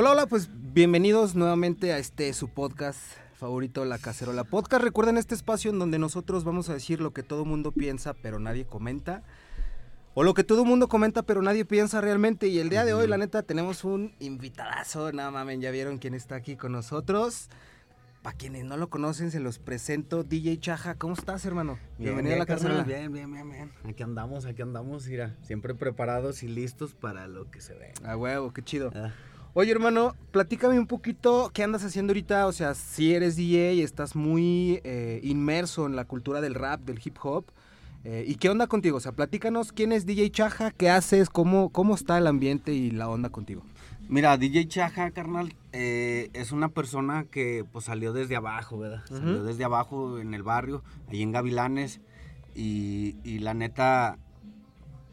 Hola, hola, pues bienvenidos nuevamente a este su podcast favorito, La Cacerola Podcast. Recuerden este espacio en donde nosotros vamos a decir lo que todo mundo piensa, pero nadie comenta. O lo que todo mundo comenta, pero nadie piensa realmente. Y el día de hoy, la neta, tenemos un invitadazo. Nada mames, ya vieron quién está aquí con nosotros. Para quienes no lo conocen, se los presento. DJ Chaja, ¿cómo estás, hermano? Bienvenido a la Cacerola. Bien, bien, bien, bien. Aquí andamos, aquí andamos, mira, siempre preparados y listos para lo que se ve. A huevo, qué chido. Ah, Oye, hermano, platícame un poquito qué andas haciendo ahorita. O sea, si eres DJ y estás muy eh, inmerso en la cultura del rap, del hip hop. eh, ¿Y qué onda contigo? O sea, platícanos quién es DJ Chaja, qué haces, cómo, cómo está el ambiente y la onda contigo. Mira, DJ Chaja, carnal, eh, es una persona que pues salió desde abajo, ¿verdad? Salió desde abajo en el barrio, ahí en Gavilanes. Y, y la neta,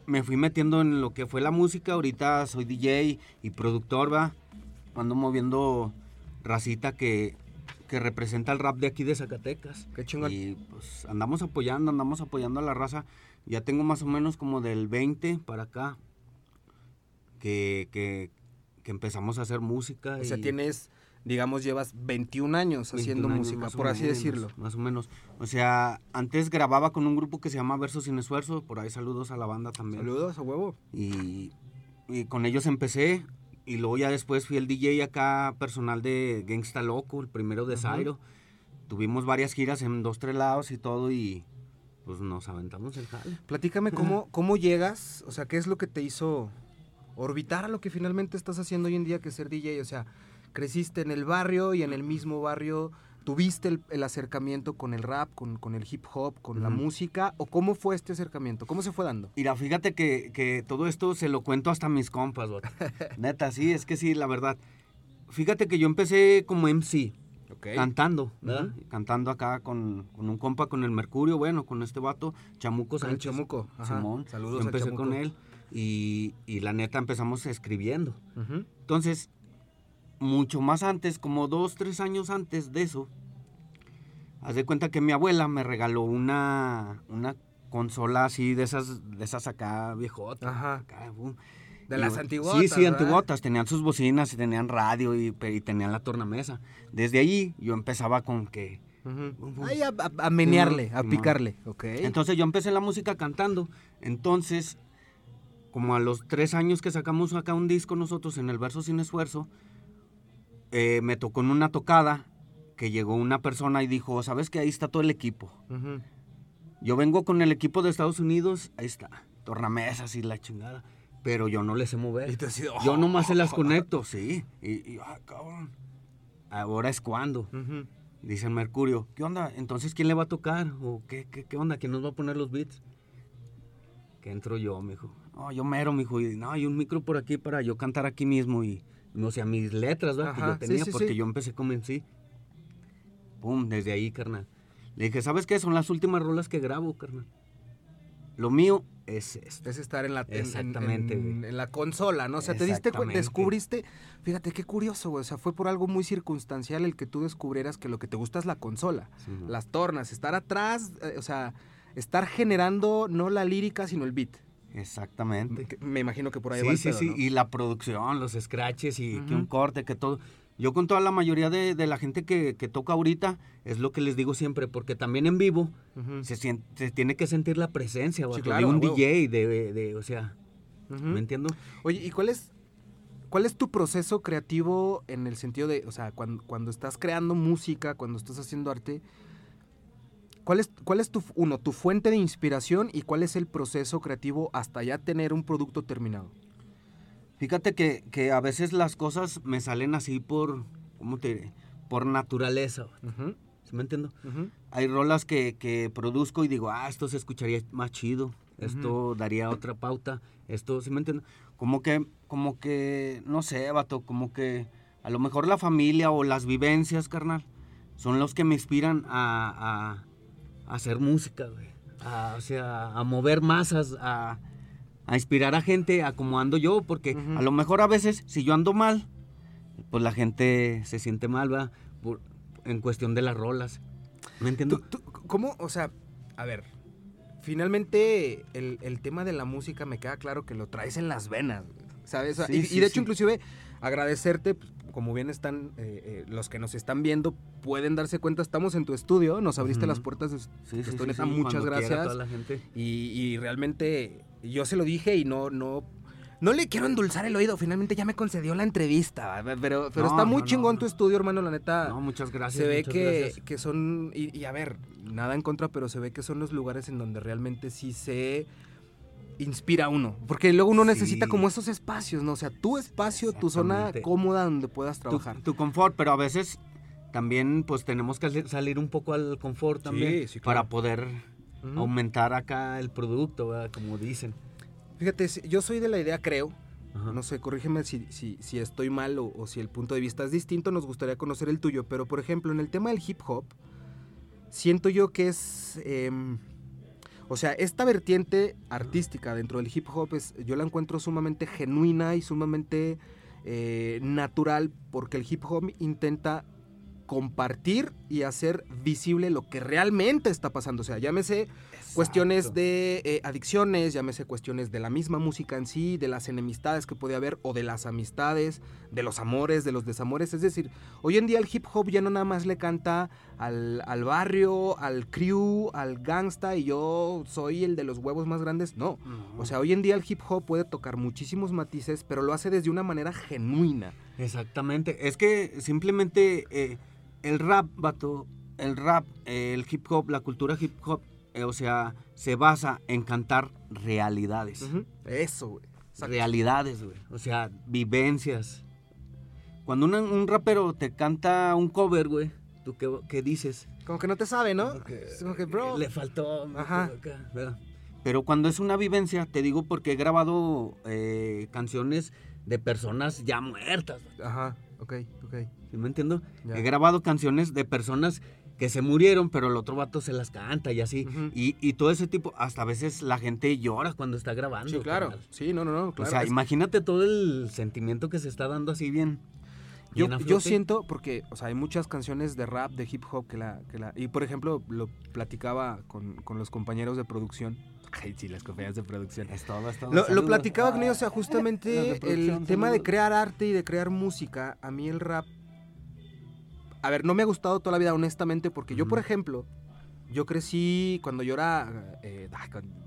me fui metiendo en lo que fue la música. Ahorita soy DJ y productor, ¿va? Ando moviendo racita que, que representa el rap de aquí de Zacatecas. Qué chingón. Y pues andamos apoyando, andamos apoyando a la raza. Ya tengo más o menos como del 20 para acá que, que, que empezamos a hacer música. O sea, tienes, digamos, llevas 21 años 21 haciendo años música, por así menos, decirlo. Más o menos. O sea, antes grababa con un grupo que se llama Versos sin Esfuerzo. Por ahí saludos a la banda también. Saludos a huevo. Y, y con ellos empecé. Y luego ya después fui el DJ acá personal de Gangsta Loco, el primero de. Zairo. Tuvimos varias giras en dos, tres lados y todo y pues nos aventamos el jale. Platícame cómo, cómo llegas, o sea, qué es lo que te hizo orbitar a lo que finalmente estás haciendo hoy en día, que es ser DJ. O sea, creciste en el barrio y en el mismo barrio tuviste el, el acercamiento con el rap, con, con el hip hop, con la música, o cómo fue este acercamiento, cómo se fue dando. Mira, fíjate que, que todo esto se lo cuento hasta a mis compas. Neta, sí, es que sí, la verdad. Fíjate que yo empecé como MC, Ok. cantando, ¿verdad? Cantando acá con, con un compa, con el Mercurio, bueno, con este vato, Chamuco el Sánchez. Chamuco, ajá. Simón. Saludos Yo empecé Chamuco. con él y, y la neta empezamos escribiendo. Entonces, mucho más antes, como dos, tres años antes de eso, haz de cuenta que mi abuela me regaló una, una consola así de esas, de esas acá viejotas. Ajá. acá, boom. De Y las yo- antiguotas, Sí, sí, ¿verdad? antiguotas. Tenían sus bocinas y tenían radio y, tenían la tornamesa. Desde ahí yo empezaba con que... Ahí a, a- a menearle, a picarle, ok. Entonces yo empecé la música cantando. Entonces, como a los tres años que sacamos acá un disco nosotros en el verso sin esfuerzo, eh, me tocó en una tocada que llegó una persona y dijo, ¿sabes que ahí está todo el equipo? Yo vengo con el equipo de Estados Unidos, ahí está, tornamesas y la chingada, pero yo no les sé mover. Y Yo nomás se las conecto, sí. Y, y, ah, cabrón. Ahora es cuando. Dice Mercurio, ¿qué onda? Entonces, ¿quién le va a tocar? ¿O qué, qué, qué onda? ¿Quién nos va a poner los beats? Que entro yo, mijo. No, yo mero, mijo. Y no, hay un micro por aquí para yo cantar aquí mismo y, o sea, mis letras, ¿verdad? Que yo tenía, sí, porque sí. yo empecé como en sí. Pum, desde ahí, carnal. Le dije, ¿sabes qué? Son las últimas rolas que grabo, carnal. Lo mío es esto. Es estar en la, en- en- Exactamente, en, la consola, ¿no? O sea, te diste cuenta, descubriste, fíjate qué curioso, güey. O sea, fue por algo muy circunstancial el que tú descubrieras que lo que te gusta es la consola, Sí, ¿no? las tornas, estar atrás, eh, o sea, estar generando no la lírica, sino el beat. Exactamente. Que Me imagino que por ahí va Sí, el sí, pedo, sí. ¿no? Y la producción, los scratches y que un corte, que todo. Yo con toda la mayoría de, de la gente que, que toca ahorita, es lo que les digo siempre, porque también en vivo Ujú. se, sien- se tiene que sentir la presencia vato, claro, de un. DJ, de, de- de- o sea, Ujú. ¿me entiendo? Oye, ¿y cuál es, cuál es tu proceso creativo en el sentido de, o sea, cuando, cuando estás creando música, cuando estás haciendo arte, ¿cuál es, cuál es tu, uno, tu fuente de inspiración y cuál es el proceso creativo hasta ya tener un producto terminado? Fíjate que, que a veces las cosas me salen así por, ¿cómo te diré? Por naturaleza, ¿sí me entiendo? Hay rolas que, que produzco y digo, ah, esto se escucharía más chido, esto daría otra pauta, esto, ¿sí me entiendes? Como que, como que, no sé, vato, como que a lo mejor la familia o las vivencias, carnal, son los que me inspiran a, a- hacer música, güey. A, o sea, a mover masas, a, a inspirar a gente a como ando yo, porque a lo mejor a veces, si yo ando mal, pues la gente se siente mal, va, en cuestión de las rolas. ¿Me entiendes? ¿Tú- tú- ¿Cómo? O sea, a ver, finalmente el, el tema de la música me queda claro que lo traes en las venas, ¿sabes? O sea, Sí, y, de hecho, sí. inclusive, agradecerte, pues, como bien están eh, eh, los que nos están viendo, pueden darse cuenta, estamos en tu estudio, nos abriste las puertas de Sí, tu sí, sí, muchas gracias. toda la gente. Y, y realmente yo se lo dije y no, no, no le quiero endulzar el oído. Finalmente ya me concedió la entrevista. Pero, pero No, está muy no, chingón no. tu estudio, hermano. La neta, No, muchas gracias. se ve que, que son. Y, y a ver, nada en contra, pero se ve que son los lugares en donde realmente sí se inspira a uno. Porque luego uno necesita como esos espacios, ¿no? O sea, tu espacio, tu zona cómoda donde puedas trabajar. tu confort, pero a veces también pues tenemos que sal- salir un poco al confort también sí, para claro. poder aumentar acá el producto, ¿verdad? como dicen. Fíjate, yo soy de la idea, creo, Ajá. No sé, corrígeme si, si, si estoy mal o, o si el punto de vista es distinto, nos gustaría conocer el tuyo, pero por ejemplo, en el tema del hip hop, siento yo que es... em, o sea, esta vertiente artística dentro del hip hop, es, yo la encuentro sumamente genuina y sumamente eh, natural porque el hip hop intenta compartir y hacer visible lo que realmente está pasando. O sea, llámese cuestiones de eh, adicciones, llámese cuestiones de la misma música en sí, de las enemistades que puede haber o de las amistades, de los amores, de los desamores. Es decir, hoy en día el hip hop ya no nada más le canta al, al barrio, al crew, al gangsta y yo soy el de los huevos más grandes. No. No. O sea, hoy en día el hip hop puede tocar muchísimos matices, pero lo hace desde una manera genuina. Exactamente. Es que simplemente eh, el rap, vato, el rap, eh, el hip hop, la cultura hip hop, eh, o sea, se basa en cantar realidades. Eso, güey. Realidades, güey. O sea, vivencias. Cuando una- un rapero te canta un cover, güey, ¿tú qué, qué dices? Como que no te sabe, ¿no? Como que, Es como que, bro. Le faltó. Ajá. Pero cuando es una vivencia, te digo porque he grabado eh, canciones de personas ya muertas. Ajá, ok, ok. ¿Sí me entiendo? He grabado canciones de personas que se murieron, pero el otro vato se las canta y así. Y, y todo ese tipo, hasta a veces la gente llora cuando está grabando. Sí, claro. Sí, no, no, no, claro. o sea, Es- imagínate todo el sentimiento que se está dando así bien. yo, yo siento, porque, o sea, hay muchas canciones de rap, de hip hop que la... Que la y, por ejemplo, lo platicaba con, con los compañeros de producción. Ay, sí, las compañeras de producción. Es todo, es todo. Lo, platicaba con ellos, o sea, justamente el tema de crear arte y de crear música, a mí el rap... A ver, no me ha gustado toda la vida, honestamente, porque yo, por ejemplo, yo crecí cuando yo era... eh,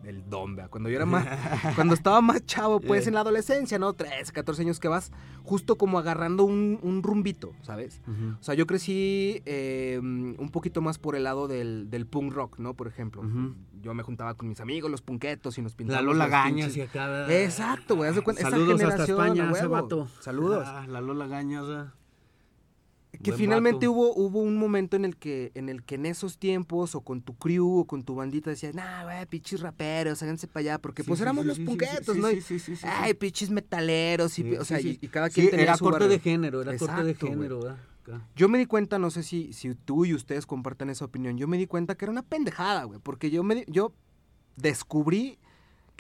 el don, ¿verdad? Cuando yo era más... cuando estaba más chavo, pues en la adolescencia, ¿no? 13, 14 años que vas, justo como agarrando un, un rumbito, ¿sabes? O sea, yo crecí eh, un poquito más por el lado del, del punk rock, ¿no? Por ejemplo. Yo me juntaba con mis amigos, los punquetos, y nos La pintábamos. Lola las Gañas y acá. Exacto, güey, haz de cuenta, esa Saludos hasta generación, España, a ese vato. Saludos. Ah, la Lola Gañas. Que Buen finalmente vato. hubo, hubo un momento en el que en el que en esos tiempos o con tu crew o con tu bandita decías, nah, güey, pinches raperos, háganse para allá, porque Sí, pues sí, éramos sí, los punquetos, ¿no? sí, Y. Ay, pinches metaleros, y, o sea, y-. Y, cada quien tenía era su corte barrio. de género, era corte de Exacto, güey. género, ¿verdad? Yo me di cuenta, no sé si, si tú y ustedes compartan esa opinión, yo me di cuenta que era una pendejada, güey, porque yo me yo descubrí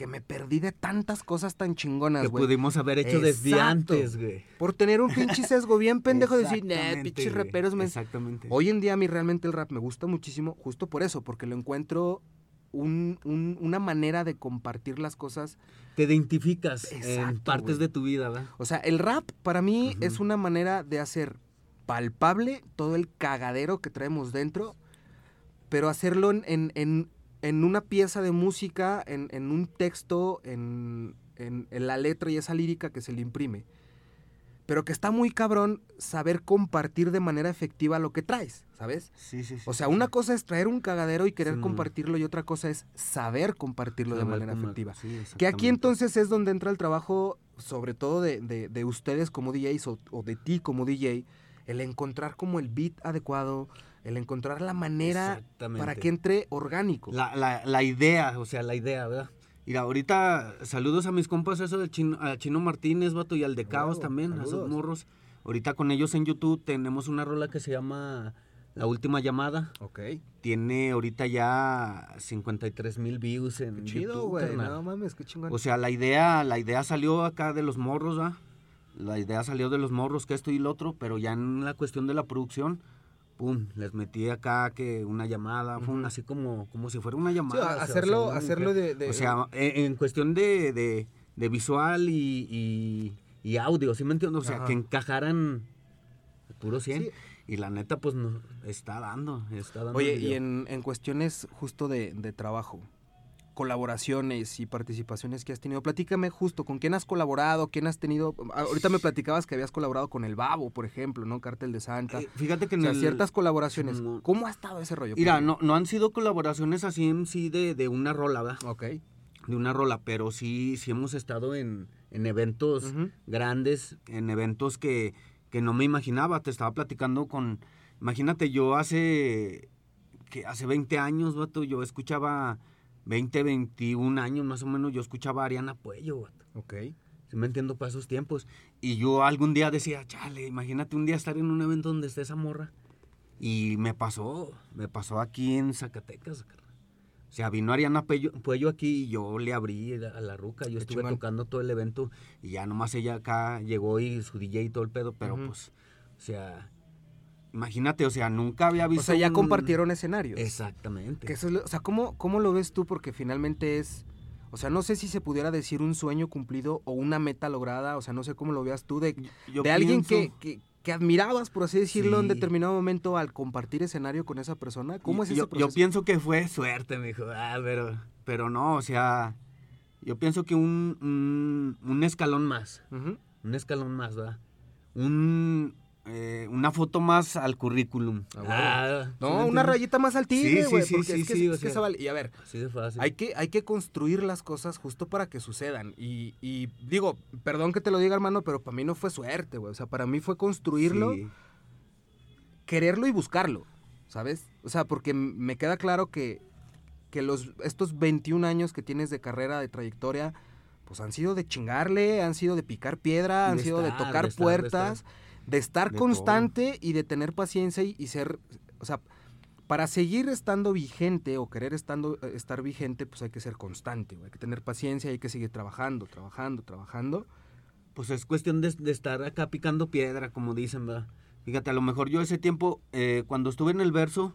que me perdí de tantas cosas tan chingonas, Que güey. pudimos haber hecho desde Exacto. antes, güey. Por tener un pinche sesgo bien pendejo de decir, nah, pinches raperos me... Exactamente. Hoy en día a mí realmente el rap me gusta muchísimo, justo por eso, porque lo encuentro un- un- una manera de compartir las cosas. Te identificas en partes de tu vida, ¿verdad? O sea, el rap para mí es una manera de hacer palpable todo el cagadero que traemos dentro, pero hacerlo en, en- en- en una pieza de música, en, en un texto, en, en- en la letra y esa lírica que se le imprime. Pero que está muy cabrón saber compartir de manera efectiva lo que traes, ¿sabes? Sí, sí, sí. O sea, una cosa es traer un cagadero y querer Sí. compartirlo y otra cosa es saber compartirlo de Saber manera cómo- efectiva. sí, Que aquí entonces es donde entra el trabajo, sobre todo de, de- de ustedes como DJs o, o de ti como DJ, el encontrar como el beat adecuado, el encontrar la manera para que entre orgánico. La, la, la idea, o sea, la idea, ¿verdad? Mira, ahorita saludos a mis compas, eso del Chino, a Chino Martínez, vato, y al de Caos también, a esos morros. Ahorita con ellos en YouTube tenemos una rola que se llama La Última Llamada. Ok. Tiene ahorita ya 53 mil views en Qué chido, YouTube, güey. No mames, qué chingón. O sea, la idea, la idea salió acá de los morros, ¿va? La idea salió de los morros, que esto y lo otro, pero ya en la cuestión de la producción, pum, les metí acá que una llamada, Ujú. así como, como si fuera una llamada. a- o sea, hacerlo, o sea, una hacerlo de, de- O sea, en, en cuestión de, de- de visual y, y- y audio, ¿sí me entiendes? O sea, Ajá. que encajaran puro 100. Sí. Y la neta, pues, no, está dando, está dando. Oye, y en, en cuestiones justo de, de trabajo, colaboraciones y participaciones que has tenido, platícame justo con quién has colaborado, quién has tenido. Ahorita me platicabas que habías colaborado con el Babo, por ejemplo, ¿no? Cártel de Santa. Eh, fíjate que o en sea, el- ciertas colaboraciones. ¿Cómo ha estado ese rollo? Mira, no, no han sido colaboraciones así en sí de, de una rola, ¿verdad? Ok. De una rola, pero sí, sí hemos estado en, en eventos grandes, en eventos que, que no me imaginaba. Te estaba platicando con, imagínate, yo hace, que hace 20 años, vato, yo escuchaba, 20, 21 años más o menos, yo escuchaba a Ariana Puello, vato. Ok. Si me entiendo para esos tiempos. Y yo algún día decía, chale, imagínate un día estar en un evento donde esté esa morra. Y me pasó, me pasó aquí en Zacatecas. O sea, vino Ariana Puello, Puello aquí y yo le abrí a la ruca. Yo estuve tocando todo el evento y ya nomás ella acá llegó y su DJ y todo el pedo. Pero pues, o sea, imagínate, o sea, nunca había visto. O sea, ya un- compartieron escenarios. Exactamente. Que eso es lo- o sea, ¿cómo, ¿cómo lo ves tú? Porque finalmente es, o sea, no sé si se pudiera decir un sueño cumplido o una meta lograda, o sea, no sé cómo lo veas tú, de, Yo de alguien que, que, que admirabas, por así decirlo, en determinado momento al compartir escenario con esa persona. ¿Cómo es ese yo, proceso? Yo pienso que fue suerte, me dijo. Ah, pero, pero no, o sea, yo pienso que un, un, un escalón más, un escalón más, ¿verdad? Un, eh, una foto más al currículum. Ah, bueno. Ah, ¿sí No, una rayita más al tigre, sí, güey, sí, es que, sí, es o que sea. se vale. Y a ver, Así de fácil. hay que, hay que construir las cosas justo para que sucedan. Y, y digo, perdón que te lo diga, hermano, pero para mí no fue suerte, güey. O sea, para mí fue construirlo, Sí. quererlo y buscarlo, ¿sabes? O sea, porque me queda claro que, que los, estos 21 años que tienes de carrera, de trayectoria, pues han sido de chingarle, han sido de picar piedra, han de sido de tocar de estar, de puertas, de estar, De constante y de tener paciencia y, y ser, o sea, para seguir estando vigente o querer estando, eh, estar vigente, pues hay que ser constante, hay que tener paciencia, hay que seguir trabajando, trabajando, trabajando. Pues es cuestión de, de estar acá picando piedra, como dicen, ¿verdad? Fíjate, a lo mejor yo ese tiempo, eh, cuando estuve en el verso,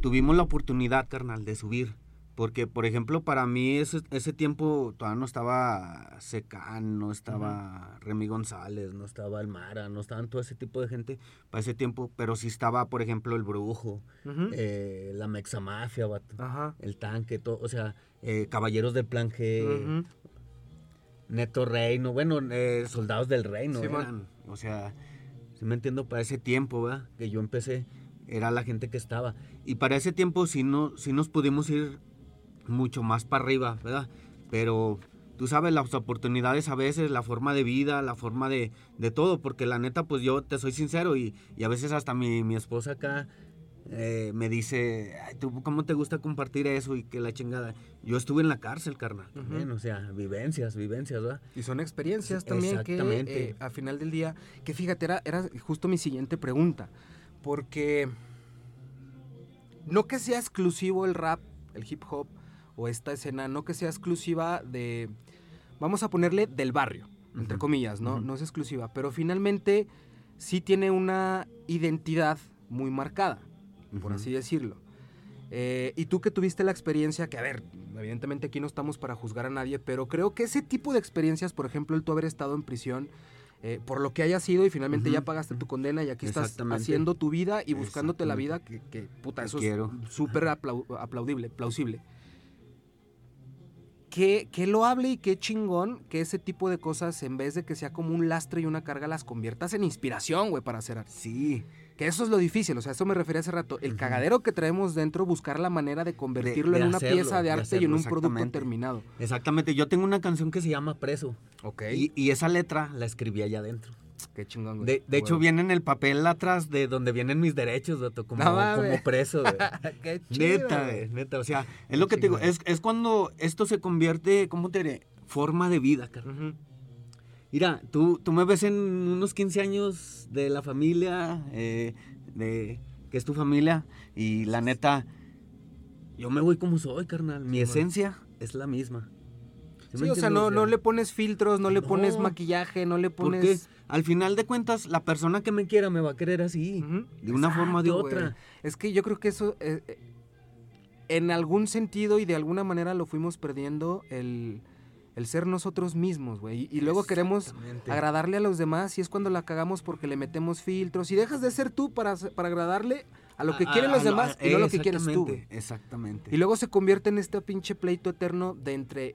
tuvimos la oportunidad, carnal, de subir. Porque, por ejemplo, para mí ese, ese tiempo todavía no estaba Secán, no estaba Remy González, no estaba El Mara, no estaban todo ese tipo de gente para ese tiempo, pero sí estaba, por ejemplo, El Brujo, eh, la Mexamafia, vato, el Tanque, todo, o sea, eh, Caballeros del Plan G. Neto Reino, bueno, eh, Soldados del Reino, Sí, eran, o sea, si me entiendo, para ese tiempo, ¿verdad? Que yo empecé, era la gente que estaba. Y para ese tiempo sí, no, sí nos pudimos ir mucho más para arriba, ¿verdad? Pero tú sabes, las oportunidades a veces, la forma de vida, la forma de, de todo, porque la neta, pues yo te soy sincero y, y a veces hasta mi, mi esposa acá eh, me dice, Ay, ¿tú cómo te gusta compartir eso y que la chingada? Yo estuve en la cárcel, carnal, también, o sea, vivencias, vivencias, ¿verdad? Y son experiencias también que exactamente. eh, a final del día, que fíjate, era, era justo mi siguiente pregunta, porque no que sea exclusivo el rap, el hip hop o esta escena, no que sea exclusiva de, vamos a ponerle del barrio, entre comillas, ¿no? No es exclusiva, pero finalmente sí tiene una identidad muy marcada, por así decirlo. Eh, y tú que tuviste la experiencia, que a ver, evidentemente aquí no estamos para juzgar a nadie, pero creo que ese tipo de experiencias, por ejemplo, el tú haber estado en prisión, eh, por lo que haya sido y finalmente ya pagaste tu condena y aquí estás haciendo tu vida y buscándote la vida, que, que, puta, eso es súper aplau- aplaudible, plausible. Qué, qué loable y qué chingón que ese tipo de cosas, en vez de que sea como un lastre y una carga, las conviertas en inspiración, güey, para hacer arte. Sí, Que eso es lo difícil, o sea, eso me refería hace rato. El cagadero que traemos dentro, buscar la manera de convertirlo de en una pieza de de arte y en un producto terminado. exactamente. Yo tengo una canción que se llama Preso. Ok. Y, y esa letra la escribí allá adentro. Qué chingón, güey. De, de hecho, viene en el papel atrás de donde vienen mis derechos, vato, como, No como preso. güey. Qué chido, neta, güey. neta. O sea, es lo que te digo. Es, es cuando esto se convierte, ¿cómo te diré? Forma de vida, carnal. Mira, tú, tú me ves en unos 15 años de la familia, eh, de que es tu familia, y la neta, yo me voy como soy, carnal. Mi Sí, man. esencia es la misma. ¿Sí Sí, me o sea, no, no le pones filtros, no le pones No. maquillaje, no le Porque pones... al final de cuentas, la persona que me quiera me va a querer así. De una forma o de güey. otra. Es que yo creo que eso, eh, eh, en algún sentido y de alguna manera lo fuimos perdiendo, el, el ser nosotros mismos, güey. Y, y luego queremos agradarle a los demás y es cuando la cagamos porque le metemos filtros y dejas de ser tú para, para agradarle a lo que quieren a- los a demás y no lo que quieres tú. Exactamente. Y luego se convierte en este pinche pleito eterno de entre,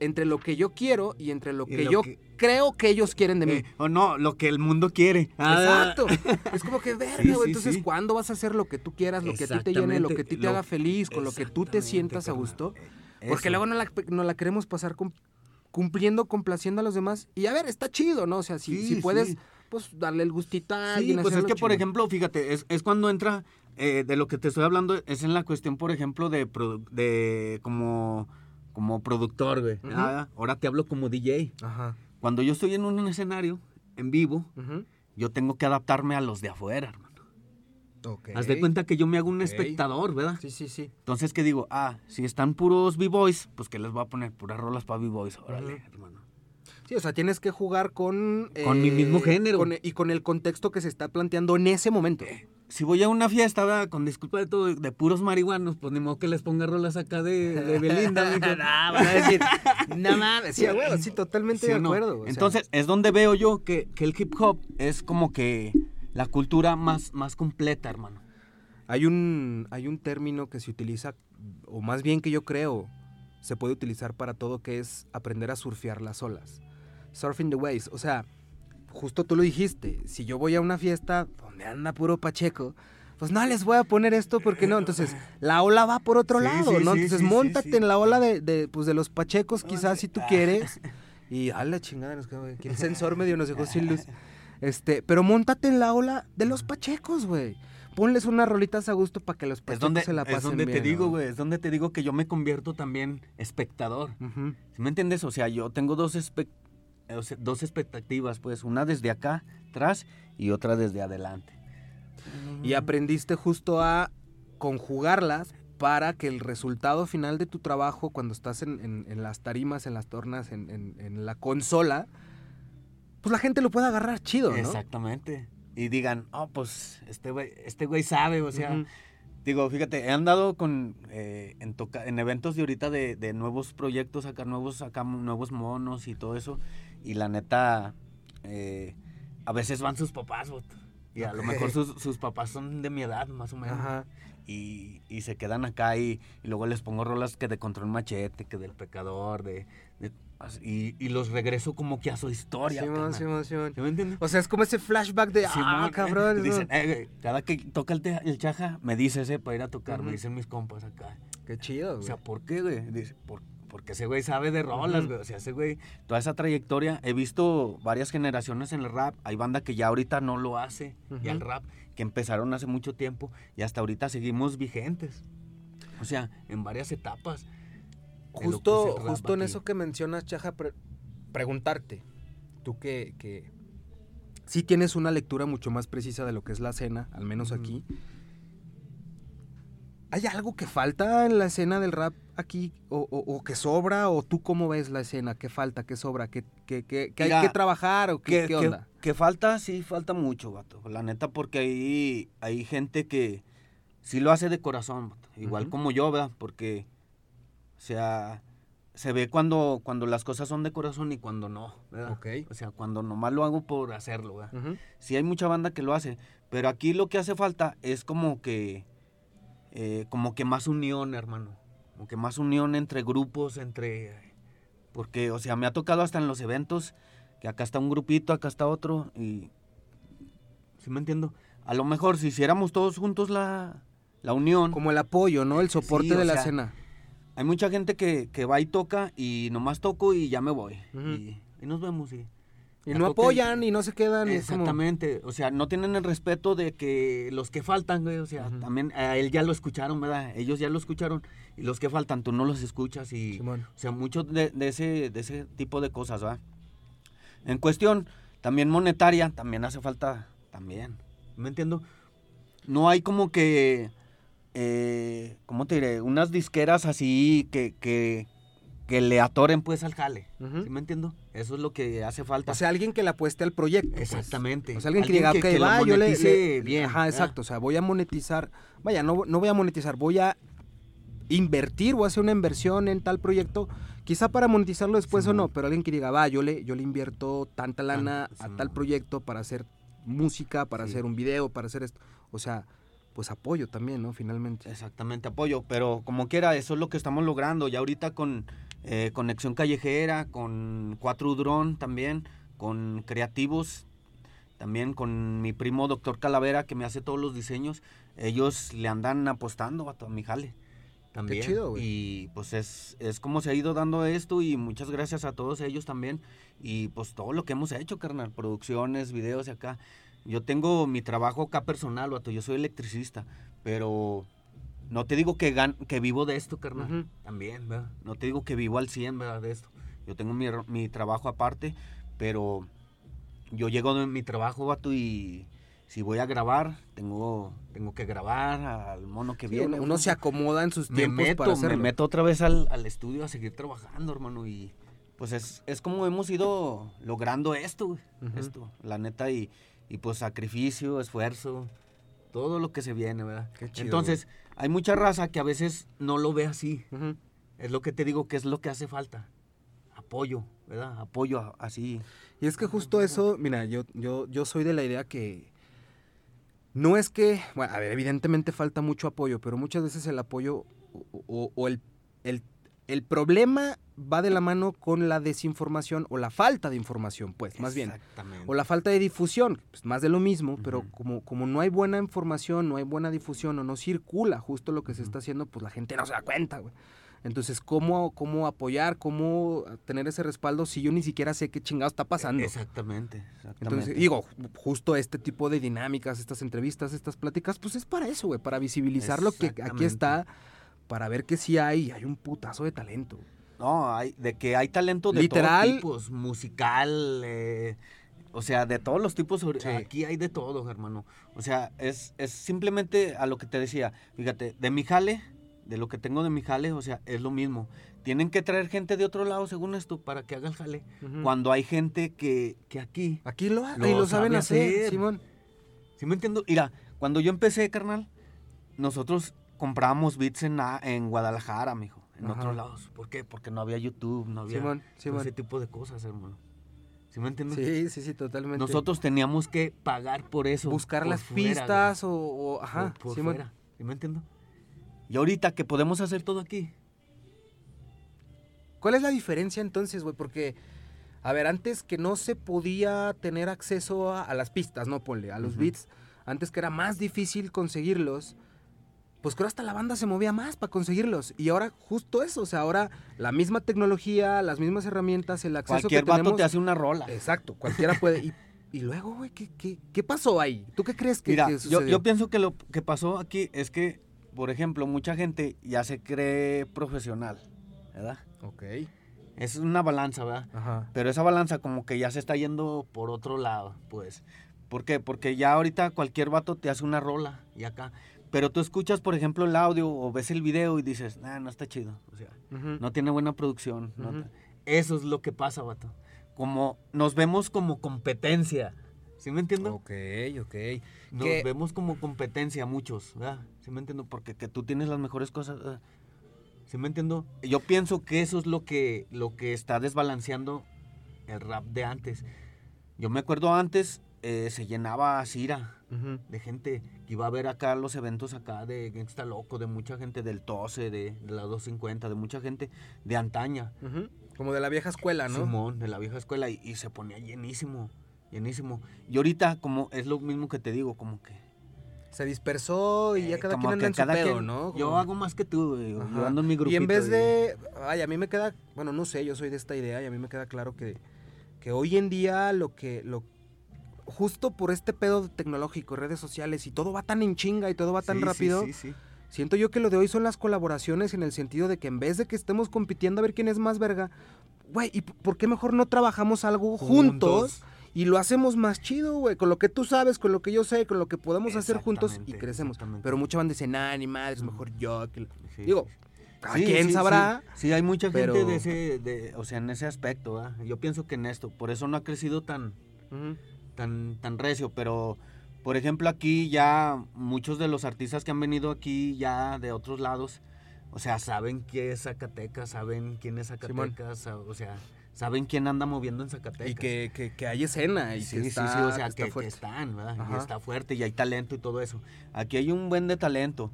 entre lo que yo quiero y entre lo Y que lo yo que- creo que ellos quieren de mí. Eh, o no, lo que el mundo quiere. Ah, Exacto. Es como que verga, Sí, Entonces, sí. ¿cuándo vas a hacer lo que tú quieras, lo que a ti te llene, lo que a ti te Lo- haga feliz, con lo que tú te sientas a gusto? Eh, Porque luego no la, no la queremos pasar cum- cumpliendo, complaciendo a los demás. Y a ver, está chido, ¿no? O sea, si, puedes, pues darle el gustito a Sí, alguien. pues es que, por ejemplo, fíjate, es, es cuando entra, eh, de lo que te estoy hablando, es en la cuestión, por ejemplo, de, de como, como productor, güey. Ah, ahora te hablo como DJ. Ajá. Cuando yo estoy en un escenario, en vivo, yo tengo que adaptarme a los de afuera, hermano. Ok. Haz de cuenta que yo me hago un espectador, ¿verdad? Sí, sí, sí. Entonces, ¿qué digo? Ah, si están puros B-Boys, pues que les voy a poner puras rolas para B-Boys. Órale, hermano. Sí, o sea, tienes que jugar con... eh, Con mi mismo género. con- y con el contexto que se está planteando en ese momento. Si voy a una fiesta, ¿verdad? Con disculpa de todo, de puros marihuanos, pues ni modo que les ponga rolas acá de, de Belinda, no, van a decir, no mames. Sí, sí, totalmente ¿Sí de no? acuerdo. sea, Entonces, es donde veo yo que, que el hip hop es como que la cultura más, más completa, hermano. Hay un, hay un término que se utiliza, o más bien que yo creo, se puede utilizar para todo, que es aprender a surfear las olas. Surfing the waves. O sea, justo tú lo dijiste, si yo voy a una fiesta donde anda puro Pacheco, pues no les voy a poner esto porque no. Entonces, la ola va por otro Sí, lado, sí, ¿no? Entonces, sí, sí. en la ola de, de, pues, de los Pachecos, quizás si tú quieres. Y a la chingada, nos quedó, el sensor medio nos dejó sin luz. Este, pero móntate en la ola de los Pachecos, güey. Ponles unas rolitas a gusto para que los Es Pachecos donde, se la pasen es donde te digo, ¿no? güey, es donde te digo que yo me convierto también espectador. ¿Sí me entiendes? O sea, yo tengo dos, espe- o sea, dos expectativas, pues, una desde acá, atrás, y otra desde adelante. Y aprendiste justo a conjugarlas para que el resultado final de tu trabajo, cuando estás en, en- en las tarimas, en las tornas, en, la consola, pues la gente lo pueda agarrar chido, ¿no? Exactamente. Y digan, oh, pues, este güey, este güey sabe, o sea... Digo, fíjate, he andado con eh, en, toca- en eventos de ahorita de, de nuevos proyectos, acá nuevos, acá nuevos monos y todo eso. Y la neta, eh, a veces van sus papás, bot, Y a lo mejor sus, sus papás son de mi edad, más o menos. Ajá. Y, y se quedan acá y, y luego les pongo rolas que de Control Machete, que del Pecador, de... de- y, y los regreso como que a su historia. Simón. Simón, Simón. ¿Sí me entiendes? O sea, es como ese flashback de, ah, Simón, cabrón. eh. Dicen, eh, güey, cada que toca el, te- el chaja, me dices, eh, para ir a tocar, me dicen mis compas acá. Qué chido, O güey. sea, ¿por qué, güey? Dice, "Por- porque ese güey sabe de rolas, güey. O sea, ese güey, toda esa trayectoria, he visto varias generaciones en el rap. Hay banda que ya ahorita no lo hace, ya el rap, que empezaron hace mucho tiempo y hasta ahorita seguimos vigentes. O sea, en varias etapas. Justo, rap justo en aquí. eso que mencionas, Chaja, pre- preguntarte, tú que, que sí tienes una lectura mucho más precisa de lo que es la escena, al menos aquí. ¿Hay algo que falta en la escena del rap aquí? ¿O, o- o que sobra? ¿O tú cómo ves la escena? ¿Qué falta? ¿Qué sobra? ¿Qué, qué- qué- qué hay que trabajar? ¿O qué, que, onda? que falta, sí, falta mucho, vato. La neta, porque hay, hay gente que sí lo hace de corazón, vato. Igual como yo, ¿verdad? Porque, o sea, se ve cuando, cuando las cosas son de corazón y cuando no, ¿verdad? Ok. O sea, cuando nomás lo hago por hacerlo, ¿verdad? Sí hay mucha banda que lo hace, pero aquí lo que hace falta es como que, eh, como que más unión, hermano. Como que más unión entre grupos, entre... Porque, o sea, me ha tocado hasta en los eventos que acá está un grupito, acá está otro y... ¿Sí me entiendo? A lo mejor si hiciéramos todos juntos la, la unión... Como el apoyo, ¿no? El soporte Sí, de la sea, escena. Hay mucha gente que, que va y toca y nomás toco y ya me voy. Y, y nos vemos y... Y no apoyan y no se quedan. como- Exactamente, o sea, no tienen el respeto de que los que faltan, güey, o sea, también a él ya lo escucharon, ¿verdad? Ellos ya lo escucharon y los que faltan tú no los escuchas y, Simón. o sea, mucho de, de ese, de ese tipo de cosas, ¿va? En cuestión, también monetaria, también hace falta, también, ¿me entiendo? No hay como que, eh, ¿cómo te diré? Unas disqueras así que, que, que le atoren pues al jale. ¿sí me entiendo? Eso es lo que hace falta. O sea, alguien que le apueste al proyecto. pues. Exactamente. O sea, alguien, Alguien que que- diga, ok, que va, yo le, le- bien, Ajá, ¿verdad? exacto. O sea, voy a monetizar. Vaya, no, no voy a monetizar, voy a invertir o hacer una inversión en tal proyecto, quizá para monetizarlo después o no, pero alguien que diga, va, yo le, yo le invierto tanta lana a tal proyecto para hacer música, para hacer un video, para hacer esto. O sea, pues apoyo también, ¿no? Finalmente. Exactamente, apoyo, pero como quiera, eso es lo que estamos logrando. Ya ahorita con eh, Conexión Callejera, con Cuatro Udrón también, con Creativos, también con mi primo Doctor Calavera, que me hace todos los diseños. Ellos le andan apostando a mi jale. También. Qué chido, güey. Y pues es, es como se ha ido dando esto y muchas gracias a todos ellos también. Y pues todo lo que hemos hecho, carnal, producciones, videos y acá. Yo tengo mi trabajo acá personal, vato, yo soy electricista, pero no te digo que, que vivo de esto, carnal, también, ¿verdad? No te digo que vivo al 100, ¿verdad? De esto. Yo tengo mi, mi trabajo aparte, pero yo llego de mi trabajo, vato, y si voy a grabar, tengo, tengo que grabar al mono que viene. Uno, se acomoda en sus tiempos me meto, Me meto otra vez al, al, estudio a seguir trabajando, hermano, y pues es, es como hemos ido logrando esto, esto, la neta, y, y, pues sacrificio, esfuerzo, todo lo que se viene, ¿verdad? Entonces, hay mucha raza que a veces no lo ve así. Es lo que te digo que es lo que hace falta. Apoyo, ¿verdad? Apoyo así. Y es que justo eso, mira, yo, yo, yo soy de la idea que no es que, bueno, a ver, evidentemente falta mucho apoyo, pero muchas veces el apoyo o, o el, el el problema va de la mano con la desinformación o la falta de información, pues, más bien. O la falta de difusión, pues más de lo mismo, pero como, como no hay buena información, no hay buena difusión o no circula justo lo que se está haciendo, pues la gente no se da cuenta, güey. Entonces, ¿cómo, ¿cómo apoyar, cómo tener ese respaldo si yo ni siquiera sé qué chingado está pasando? Exactamente, exactamente. Entonces, digo, justo este tipo de dinámicas, estas entrevistas, estas pláticas, pues es para eso, güey, para visibilizar lo que aquí está para ver que sí hay, hay un putazo de talento. No, hay, de que hay talento de Literal, todos tipos, musical, eh, o sea, de todos los tipos, aquí hay de todo, hermano. O sea, es, es simplemente a lo que te decía, fíjate, de mi jale, de lo que tengo de mi jale, o sea, es lo mismo. Tienen que traer gente de otro lado, según esto, para que haga el jale. Cuando hay gente que, que aquí... Aquí lo, lo, lo saben hacer, Simón. ¿Sí me entiendo? Mira, cuando yo empecé, carnal, nosotros comprábamos beats en, en Guadalajara, mijo, en otros lados. ¿Por qué? Porque no había YouTube, no había ese tipo de cosas, hermano. ¿Sí me entiendes? Sí, sí, sí, totalmente. Nosotros teníamos que pagar por eso. Buscar las pistas o, ajá, por, por fuera. ¿Sí me entiendes? Y ahorita que podemos hacer todo aquí. ¿Cuál es la diferencia entonces, güey? Porque, a ver, antes que no se podía tener acceso a, las pistas, ¿no? Ponle, a los beats. Antes que era más difícil conseguirlos pues creo hasta la banda se movía más para conseguirlos. Y ahora justo eso, o sea, ahora la misma tecnología, las mismas herramientas, el acceso Cualquier que vato te hace una rola. Exacto, cualquiera puede. Y, y luego, güey, ¿qué, ¿qué, qué, pasó ahí? ¿Tú qué crees que, Mira, yo, yo pienso que lo que pasó aquí es que, por ejemplo, mucha gente ya se cree profesional, ¿verdad? Ok. Es una balanza, ¿verdad? Ajá. Pero esa balanza como que ya se está yendo por otro lado, pues. ¿Por qué? Porque ya ahorita cualquier vato te hace una rola y acá. Pero tú escuchas, por ejemplo, el audio o ves el video y dices, ah, no está chido. O sea, no tiene buena producción. Eso es lo que pasa, vato. Como nos vemos como competencia. ¿Sí me entiendo? Ok, ok. Nos vemos como competencia muchos, ¿verdad? ¿Sí me entiendo? Porque que tú tienes las mejores cosas. ¿Sí me entiendo? Yo pienso que eso es lo que, lo que está desbalanceando el rap de antes. Yo me acuerdo antes, eh, se llenaba Cira de gente que iba a ver acá los eventos acá de Gangsta Loco, de mucha gente del TOSE, de, la 250, de mucha gente de antaña. Como de la vieja escuela, ¿no? Simón, de la vieja escuela y, se ponía llenísimo, llenísimo. Y ahorita como es lo mismo que te digo, como que... Se dispersó y ya eh, cada quien anda en su pedo, ¿no? Yo hago más que tú, yo ando en mi grupito. Y en vez de... Ay, a mí me queda... Bueno, no sé, yo soy de esta idea y a mí me queda claro que, que hoy en día lo que... Lo, justo por este pedo tecnológico, redes sociales y todo va tan en chinga y todo va tan rápido. siento yo que lo de hoy son las colaboraciones en el sentido de que en vez de que estemos compitiendo a ver quién es más verga, güey, ¿y por qué mejor no trabajamos algo juntos? y lo hacemos más chido, güey, con lo que tú sabes, con lo que yo sé, con lo que podemos hacer juntos y crecemos. Pero mucha van dicen, nah, ni madre, es mejor yo. Digo, quién sabrá? Sí, hay mucha gente de ese, de, o sea, en ese aspecto, Yo pienso que en esto, por eso no ha crecido tan, tan, tan recio, pero por ejemplo aquí ya muchos de los artistas que han venido aquí ya de otros lados, o sea, saben qué es Zacatecas, saben quién es Simón. Zacatecas, sa- o sea, saben quién anda moviendo en Zacatecas. Y que, que, que hay escena y Sí, que sí, está, sí, o sea, que que, están, ¿verdad? Y está fuerte y hay talento y todo eso. Aquí hay un buen de talento.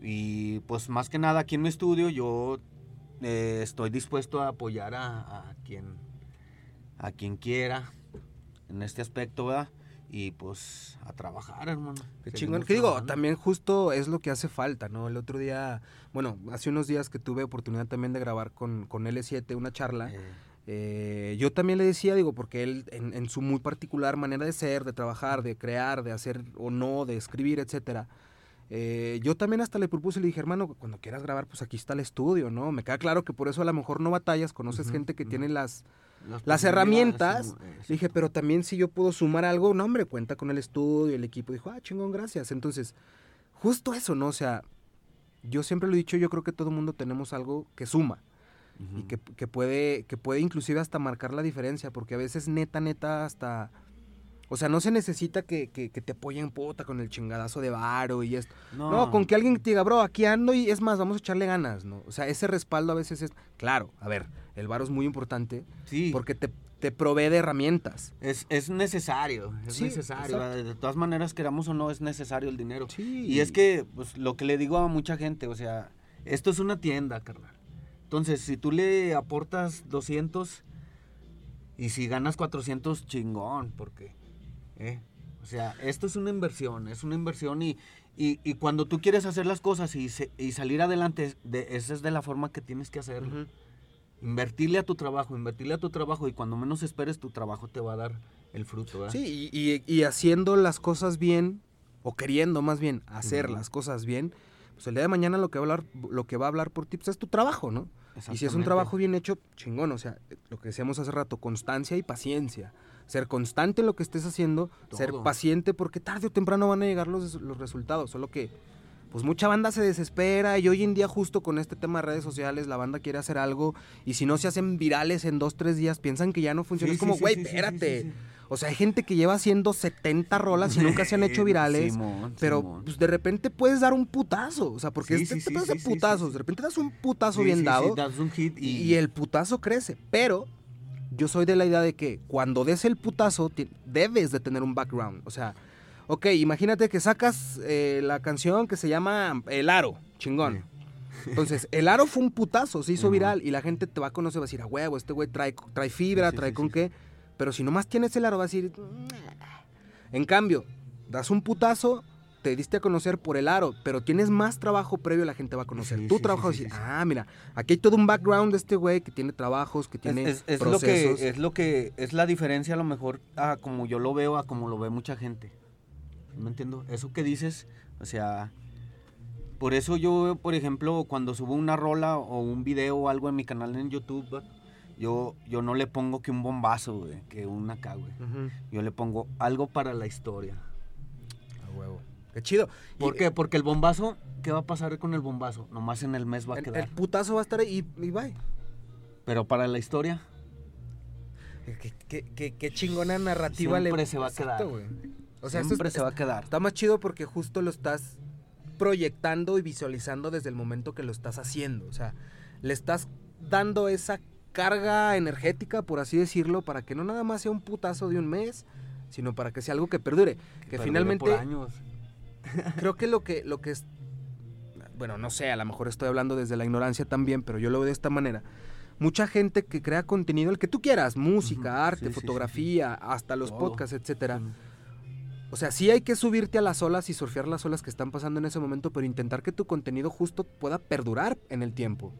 Y pues más que nada aquí en mi estudio yo eh, estoy dispuesto a apoyar a, a quien a quien quiera en este aspecto, ¿verdad? Y pues a trabajar, hermano. Qué chingón. Que digo, también justo es lo que hace falta, ¿no? El otro día, bueno, hace unos días que tuve oportunidad también de grabar con, con L7 una charla. Eh, Eh, yo también le decía, digo, porque él en, en su muy particular manera de ser, de trabajar, de crear, de hacer o no, de escribir, etcétera. eh, yo también hasta le propuse, le dije, hermano, cuando quieras grabar, pues aquí está el estudio, ¿no? Me queda claro que por eso a lo mejor no batallas, conoces Ujú, gente que ujú. tiene las, las herramientas. eh, Le dije, pero también si yo puedo sumar algo, no, hombre, cuenta con el estudio, el equipo. Dijo, ah, chingón, gracias. Entonces, justo eso, ¿no? O sea, yo siempre lo he dicho, yo creo que todo el mundo tenemos algo que suma y que, que puede, que puede inclusive hasta marcar la diferencia, porque a veces neta, neta, hasta... O sea, no se necesita que, que, que te apoyen puta con el chingadazo de varo y esto. No. con que alguien te diga, bro, aquí ando y es más, vamos a echarle ganas, ¿no? O sea, ese respaldo a veces es... Claro, a ver, el varo es muy importante Sí. porque te, te provee de herramientas. Es, es necesario, es Sí, necesario. exacto. De todas maneras, queramos o no, es necesario el dinero. Sí. Y es que, pues, lo que le digo a mucha gente, o sea, esto es una tienda, carnal. Entonces, si tú le aportas 200 y si ganas 400, chingón, porque, ¿eh? O sea, esto es una inversión, es una inversión y, y, y cuando tú quieres hacer las cosas y, se- y salir adelante, de, esa es de la forma que tienes que hacerlo. Invertirle a tu trabajo, invertirle a tu trabajo y cuando menos esperes, tu trabajo te va a dar el fruto, ¿verdad? Sí, y, y- y haciendo las cosas bien, o queriendo más bien hacer las cosas bien, pues el día de mañana lo que va a hablar, lo que va a hablar por ti pues, es tu trabajo, ¿no? Y si es un trabajo bien hecho, chingón, o sea, lo que decíamos hace rato, constancia y paciencia. Ser constante en lo que estés haciendo, ser paciente, porque tarde o temprano van a llegar los, los resultados. Solo que, pues mucha banda se desespera y hoy en día justo con este tema de redes sociales, la banda quiere hacer algo y si no se hacen virales en dos, tres días, piensan que ya no funciona. Sí, es como, güey, sí, espérate. O sea, hay gente que lleva haciendo 70 rolas y nunca se han hecho virales. Simón, Pero Simón. pues, de repente puedes dar un putazo. O sea, porque este sí, sí, pedo es de sí, sí, putazos. De repente das un putazo bien dado das un hit y, y, el putazo crece. Pero yo soy de la idea de que cuando des el putazo, debes de tener un background. O sea, ok, imagínate que sacas eh, la canción que se llama El Aro, chingón. Entonces, El Aro fue un putazo, se hizo viral y la gente te va a conocer, va a decir, a huevo, este güey trae, trae fibra, Sí, trae sí, con qué. Pero si nomás tienes el aro, va a decir... En cambio, das un putazo, te diste a conocer por el aro, pero tienes más trabajo previo, la gente va a conocer. Sí, tu sí, trabajo sí, ah, mira, aquí hay todo un background de este güey que tiene trabajos, que tiene es, es- es lo procesos. que es lo que es la diferencia a lo mejor a como yo lo veo a como lo ve mucha gente ¿me entiendo? eso que dices o sea por eso yo por ejemplo cuando subo una rola o un video o algo en mi canal en YouTube yo yo no le pongo que un bombazo güey, que una acá güey yo le pongo algo para la historia A huevo. Qué chido. ¿por Y, qué? porque el bombazo ¿qué va a pasar con el bombazo? nomás en el mes va a El, quedar el putazo va a estar ahí y, y bye. pero para la historia Qué, qué- qué- qué chingona narrativa Siempre le se va a quedar. güey. O sea, siempre es- se va a quedar Está más chido porque justo lo estás proyectando y visualizando desde el momento que lo estás haciendo. O sea, le estás dando esa carga energética, por así decirlo, para que no nada más sea un putazo de un mes, sino para que sea algo que perdure. Que, Perdure finalmente por años creo que lo que lo que es bueno, no sé, a lo mejor estoy hablando desde la ignorancia también, pero yo lo veo de esta manera. Mucha gente que crea contenido, el que tú quieras, música, arte, sí, sí, sí, fotografía, hasta los Todo. podcasts, etcétera. O sea, sí hay que subirte a las olas y surfear las olas que están pasando en ese momento, pero intentar que tu contenido justo pueda perdurar en el tiempo.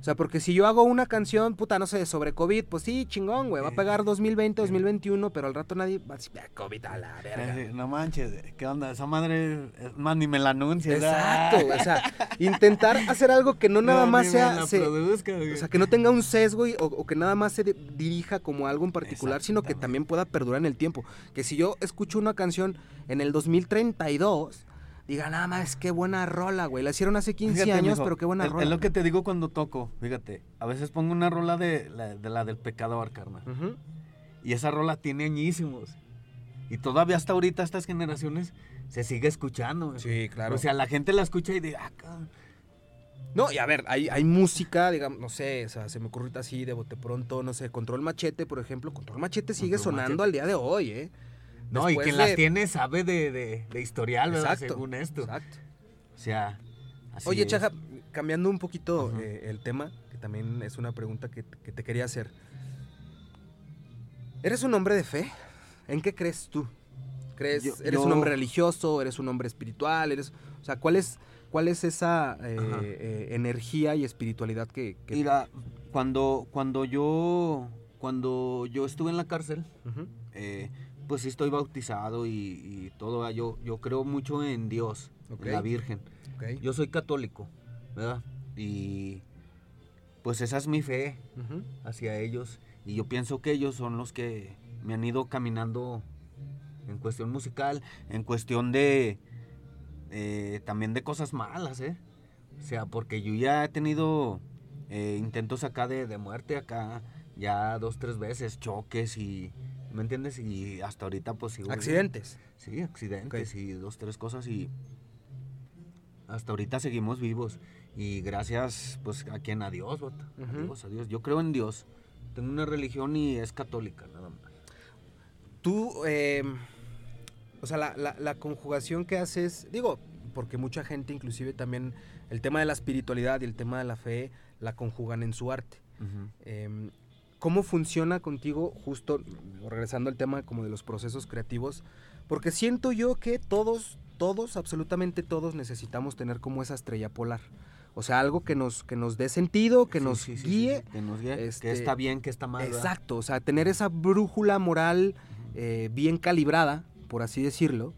O sea, porque si yo hago una canción, puta, no sé, sobre COVID, pues sí, chingón, güey, va a pegar 2020, 2021, pero al rato nadie va a decir, "Ah, COVID a la verga. No manches, ¿qué onda? Esa madre, más, ni me la anuncias. Exacto, güey, o sea, intentar hacer algo que no nada más sea, se- o o sea, que no tenga un sesgo y- o, o que nada más se di- dirija como algo en particular, sino que también pueda perdurar en el tiempo. Que si yo escucho una canción en el 2032, diga, nada más, qué buena rola, güey. La hicieron hace 15 años, pero qué buena rola. Es lo que te digo cuando toco, fíjate. A veces pongo una rola de la, de la del pecador, carnal. Y esa rola tiene añísimos. Y todavía hasta ahorita estas generaciones se sigue escuchando. güey. Sí, claro. O sea, la gente la escucha y dice, ah, cabrón. No, y a ver, hay, hay música, digamos, no sé, o sea, se me ocurre así de bote pronto, no sé, Control Machete, por ejemplo. Control Machete sigue Control sonando Machete. al día de hoy, ¿eh? No, y quien de- las tiene sabe de, de, de historial, ¿verdad? Exacto, Según esto. Exacto. O sea, así Oye, es. Chaja, cambiando un poquito eh, el tema, que también es una pregunta que, que te quería hacer. ¿Eres un hombre de fe? ¿En qué crees tú? ¿Crees, Yo- ¿Eres un hombre religioso? ¿Eres un hombre espiritual? Eres, o sea, ¿cuál es, cuál es esa eh, eh, energía y espiritualidad que... que- Mira, cuando, cuando yo cuando yo estuve en la cárcel, eh, pues sí estoy bautizado y, y todo. ¿verdad? Yo, yo creo mucho en Dios, en la Virgen. Yo soy católico, ¿verdad? Y pues esa es mi fe hacia ellos. Y yo pienso que ellos son los que me han ido caminando en cuestión musical, en cuestión de eh, también de cosas malas, ¿eh? O sea, porque yo ya he tenido eh, intentos acá de, de muerte, acá ya dos, tres veces, choques y, ¿me entiendes? Y hasta ahorita pues sigo... Accidentes. Sí, accidentes y dos, tres cosas y hasta ahorita seguimos vivos. Y gracias, pues, a quien, a Dios, bota. A Ujú. Dios, a Dios. Yo creo en Dios. Tengo una religión y es católica, nada más. Tú, eh, o sea, la, la- la conjugación que haces, digo, porque mucha gente, inclusive también el tema de la espiritualidad y el tema de la fe, la conjugan en su arte. Eh, ¿Cómo funciona contigo, justo regresando al tema como de los procesos creativos? Porque siento yo que todos, todos, absolutamente todos necesitamos tener como esa estrella polar. O sea, algo que nos, que nos dé sentido, que Sí, nos sí, sí, sí, guíe. que nos guíe. este, que está bien, que está mal. ¿verdad? Exacto, o sea, tener esa brújula moral eh, bien calibrada, por así decirlo.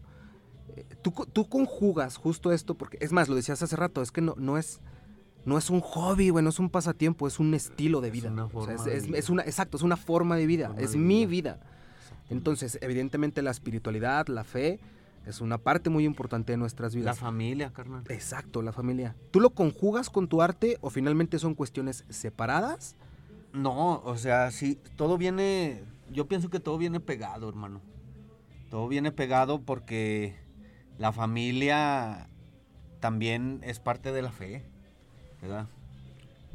Eh, tú, tú conjugas justo esto, porque es más, lo decías hace rato, es que no, no es no es un hobby, güey, no es un pasatiempo, es un estilo de Es vida. una O sea, forma es, de es- vida. es una, exacto, es una forma de vida, Forma es de mi vida. vida. Entonces, evidentemente la espiritualidad, la fe, es una parte muy importante de nuestras La vidas. familia, carnal. Exacto, la familia. ¿Tú lo conjugas con tu arte o finalmente son cuestiones separadas? No, o sea, sí, todo viene, yo pienso que todo viene pegado, hermano. Todo viene pegado porque la familia también es parte de la fe, ¿verdad?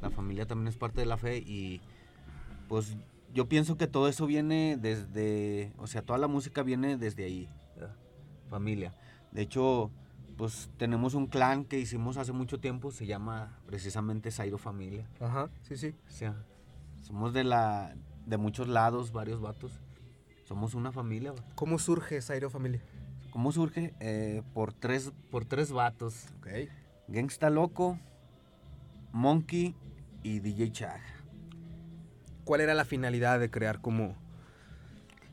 La familia también es parte de la fe y pues yo pienso que todo eso viene desde, o sea, toda la música viene desde ahí, ¿verdad? familia. De hecho, pues tenemos un clan que hicimos hace mucho tiempo, se llama precisamente Zairo Familia. Ajá, sí, sí. O sea, somos de la de muchos lados, varios vatos. Somos una familia. vato. ¿Cómo surge Zairo Familia? ¿Cómo surge? Eh, por tres por tres vatos. Ok. Gangsta Loco, Monkey y DJ Chag. ¿Cuál era la finalidad de crear como...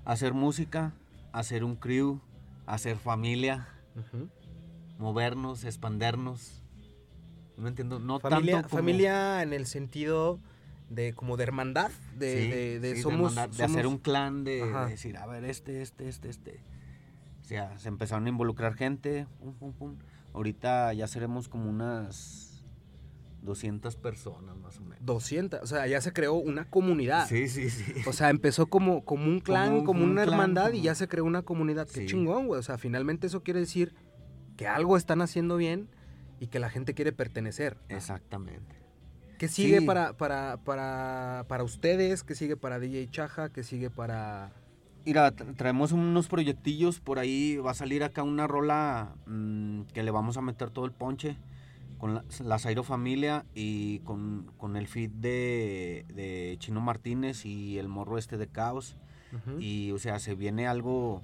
Hacer música, hacer un crew, hacer familia, movernos, expandernos. No entiendo, no familia, tanto como- familia en el sentido de como de hermandad, de, Sí, de, de sí, de somos, de hacer un clan, de, decir, a ver, este, este, este, este. O sea, se empezaron a involucrar gente, pum, pum, pum. Ahorita ya seremos como unas 200 personas más o menos. 200, o sea, ya se creó una comunidad. Sí, sí, sí. O sea, empezó como, como un clan, como, un- como un una clan, hermandad y ya se creó una comunidad. Qué Sí. chingón, güey. O sea, finalmente eso quiere decir que algo están haciendo bien y que la gente quiere pertenecer. Exactamente. ¿Qué sigue Sí. para, para, para, para ustedes? ¿Qué sigue para DJ Chaja? ¿Qué sigue para...? Mira, tra- traemos unos proyectillos por ahí. Va a salir acá una rola mm, que le vamos a meter todo el ponche con la, la Zairo Familia y con, con el feed de, de Chino Martínez y el morro este de Caos. Ujú. Y, o sea, se viene algo.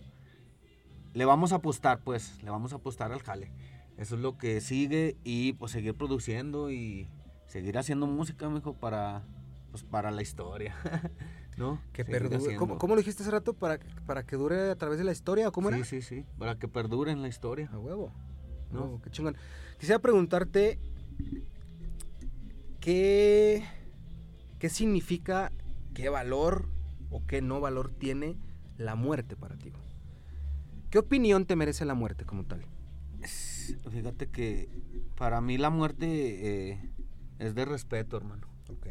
Le vamos a apostar, pues, le vamos a apostar al jale. Eso es lo que sigue y, pues, seguir produciendo y seguir haciendo música, mijo, para, pues, para la historia. ¿No? que perdure. ¿Cómo, cómo lo dijiste hace rato? ¿Para, ¿Para que dure a través de la historia? ¿o ¿Cómo sí, era? sí, sí. Para que perdure en la historia. A huevo. ¿No? No, qué chingón. Quisiera preguntarte qué, qué significa, qué valor o qué no valor tiene la muerte para ti. ¿Qué opinión te merece la muerte como tal? Fíjate que para mí la muerte eh, es de respeto, hermano. Ok.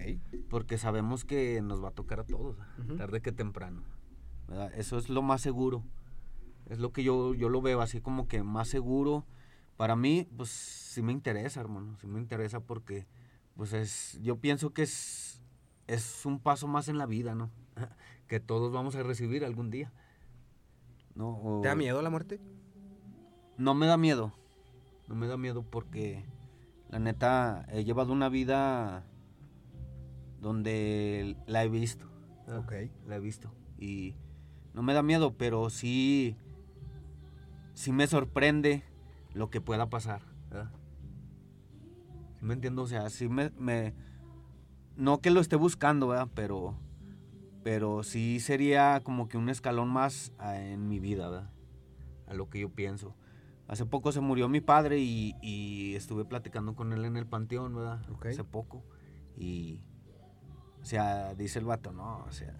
Porque sabemos que nos va a tocar a todos, tarde que temprano. ¿verdad? Eso es lo más seguro. Es lo que yo, yo lo veo así como que más seguro. Para mí, pues sí me interesa, hermano. Sí me interesa porque pues es, yo pienso que es, es un paso más en la vida, ¿no? que todos vamos a recibir algún día. ¿no? O- ¿Te da miedo la muerte? No me da miedo. No me da miedo porque la neta he llevado una vida donde la he visto. ¿verdad? Ok. La he visto. Y no me da miedo, pero sí, sí me sorprende lo que pueda pasar. ¿verdad? ¿Sí me entiendo? O sea, sí me, me- No que lo esté buscando, ¿verdad? Pero, pero sí sería como que un escalón más ah, en mi vida, ¿verdad? A lo que yo pienso. Hace poco se murió mi padre y, y estuve platicando con él en el panteón, ¿verdad? Hace poco. Y, o sea, dice el vato, no, o sea,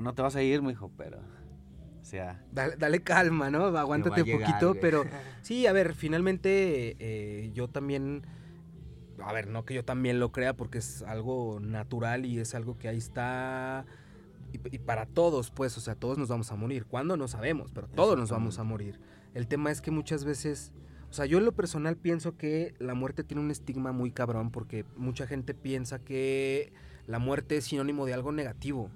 no te vas a ir, mijo, pero, o sea, Dale, dale calma, ¿no? Aguántate un poquito, güey. pero sí, a ver, finalmente eh, yo también, a ver, no que yo también lo crea porque es algo natural y es algo que ahí está y, y para todos, pues, o sea, todos nos vamos a morir. ¿Cuándo? No sabemos, pero todos nos vamos a morir. El tema es que muchas veces, o sea, yo en lo personal pienso que la muerte tiene un estigma muy cabrón porque mucha gente piensa que la muerte es sinónimo de algo negativo.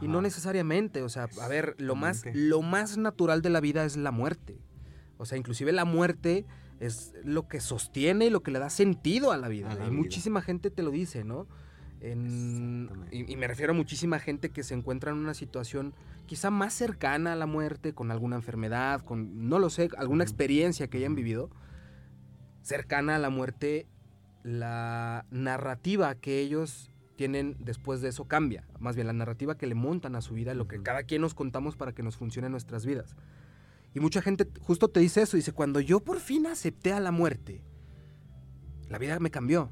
Y no Ajá. necesariamente, o sea, a ver, lo más, lo más natural de la vida es la muerte. O sea, inclusive la muerte es lo que sostiene y lo que le da sentido a la vida. A la y vida. muchísima gente te lo dice, ¿no? En- y, y me refiero a muchísima gente que se encuentra en una situación quizá más cercana a la muerte, con alguna enfermedad, con, no lo sé, alguna experiencia que hayan vivido, cercana a la muerte, la narrativa que ellos tienen después de eso cambia. Más bien la narrativa que le montan a su vida, lo que cada quien nos contamos para que nos funcionen nuestras vidas. Y mucha gente justo te dice eso, dice, cuando yo por fin acepté a la muerte, la vida me cambió.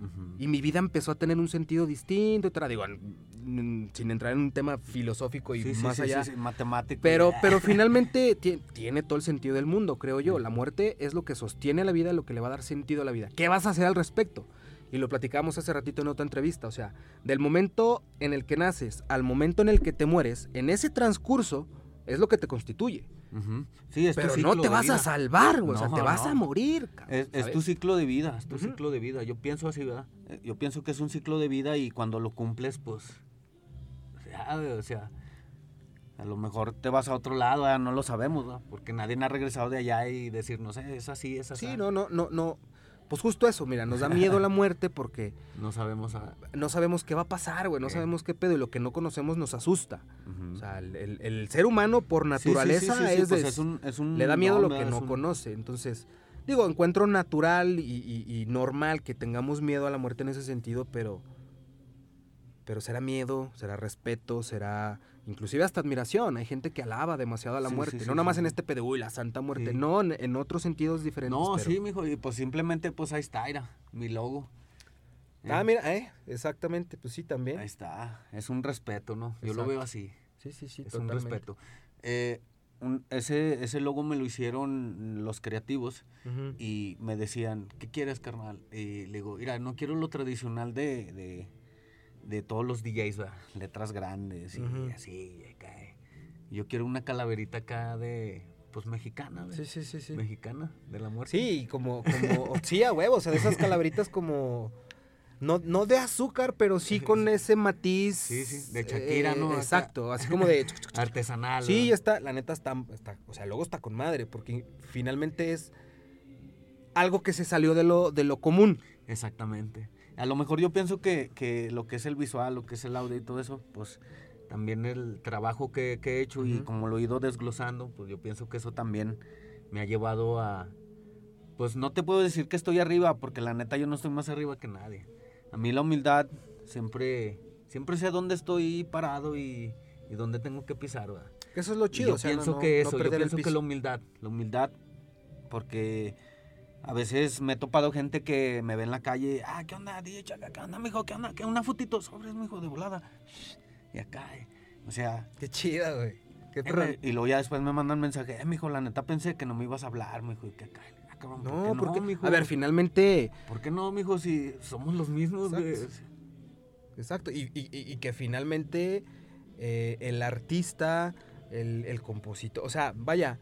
Ujú. Y mi vida empezó a tener un sentido distinto, etcétera. Digo, n- sin entrar en un tema filosófico y Sí, más sí, allá. sí, matemático. Pero, pero finalmente ti- tiene todo el sentido del mundo, creo yo. La muerte es lo que sostiene la vida, lo que le va a dar sentido a la vida. ¿Qué vas a hacer al respecto? Y lo platicamos hace ratito en otra entrevista. O sea, del momento en el que naces al momento en el que te mueres, en ese transcurso es lo que te constituye. Ujú. Sí, es Pero no te vas a salvar, güey. o sea, No, te vas no. a morir. cabrón, Es, tu ciclo de vida, es tu ciclo de vida. Yo pienso así, ¿verdad? Eh, Yo pienso que es un ciclo de vida y cuando lo cumples, pues, ya, o sea, a lo mejor te vas a otro lado, ¿verdad? no lo sabemos, ¿verdad? Porque nadie ha regresado de allá y decir, no sé, es así, es así. Sí, no, no, no, no. Pues justo eso, mira, nos da miedo la muerte porque No sabemos. ah, no sabemos qué va a pasar, güey. No sabemos qué pedo y lo que no conocemos nos asusta. O sea, el, el- el ser humano por Sí, sí, sí, naturaleza sí, es, pues es un- es un le da miedo lo don, que no un- conoce. Entonces, digo, encuentro natural y, y- y normal que tengamos miedo a la muerte en ese sentido, pero, pero será miedo, será respeto, será inclusive hasta admiración. Hay gente que alaba demasiado a la Sí, muerte, sí, no sí, nada más en este pedo, uy, la santa muerte, no, en, en otros sentidos diferentes. No, pero- sí, mijo, y pues simplemente, pues ahí está, mira, mi logo. Ah, Eh, mira, eh, exactamente, pues sí, también. Ahí está, es un respeto, ¿no? Yo lo veo así. Sí, sí, sí, es un respeto. Eh, un- ese, ese logo me lo hicieron los creativos y me decían, ¿qué quieres, carnal? Y le digo, mira, no quiero lo tradicional de, de, de todos los DJs, ¿verdad? letras grandes y así. y acá, eh. Yo quiero una calaverita acá de, pues, mexicana, ¿verdad? Sí, sí, sí, sí. Mexicana, de la muerte. Sí, como, como, sí, a huevo, o sea, de esas calaveritas como, no, no de azúcar, pero sí con ese matiz. Sí, sí, de Shakira, ¿no? Acá. Exacto, así como de... Artesanal. Sí, está, la neta está, está, o sea, luego está con madre, porque finalmente es algo que se salió de lo, de lo común. Exactamente. A lo mejor yo pienso que, que lo que es el visual, lo que es el audio y todo eso, pues también el trabajo que, que he hecho y como lo he ido desglosando, pues yo pienso que eso también me ha llevado a... Pues no te puedo decir que estoy arriba, porque la neta yo no estoy más arriba que nadie. A mí la humildad siempre, siempre sé dónde estoy parado y, y dónde tengo que pisar, ¿verdad? Eso es lo chido, yo o sea, no- pienso no- que no eso, yo perder el pienso que la humildad, la humildad, porque a veces me he topado gente que me ve en la calle, ah, ¿qué onda, DJ Chaca? ¿Qué onda, mijo? ¿Qué onda? ¿Qué una fotito? Sobres, mijo, de volada. Y acá, eh, o sea, Qué chida, güey. Qué eh, y luego ya después me mandan mensaje, eh, mijo, la neta pensé que no me ibas a hablar, mijo, y que acá, ah, cabrón, ¿por No, qué porque, mijo? a ver, finalmente, ¿Por qué no, mijo, si somos los mismos, güey? Exacto. exacto, y, y- y- y que finalmente eh, el artista, el, el compositor, o sea, vaya,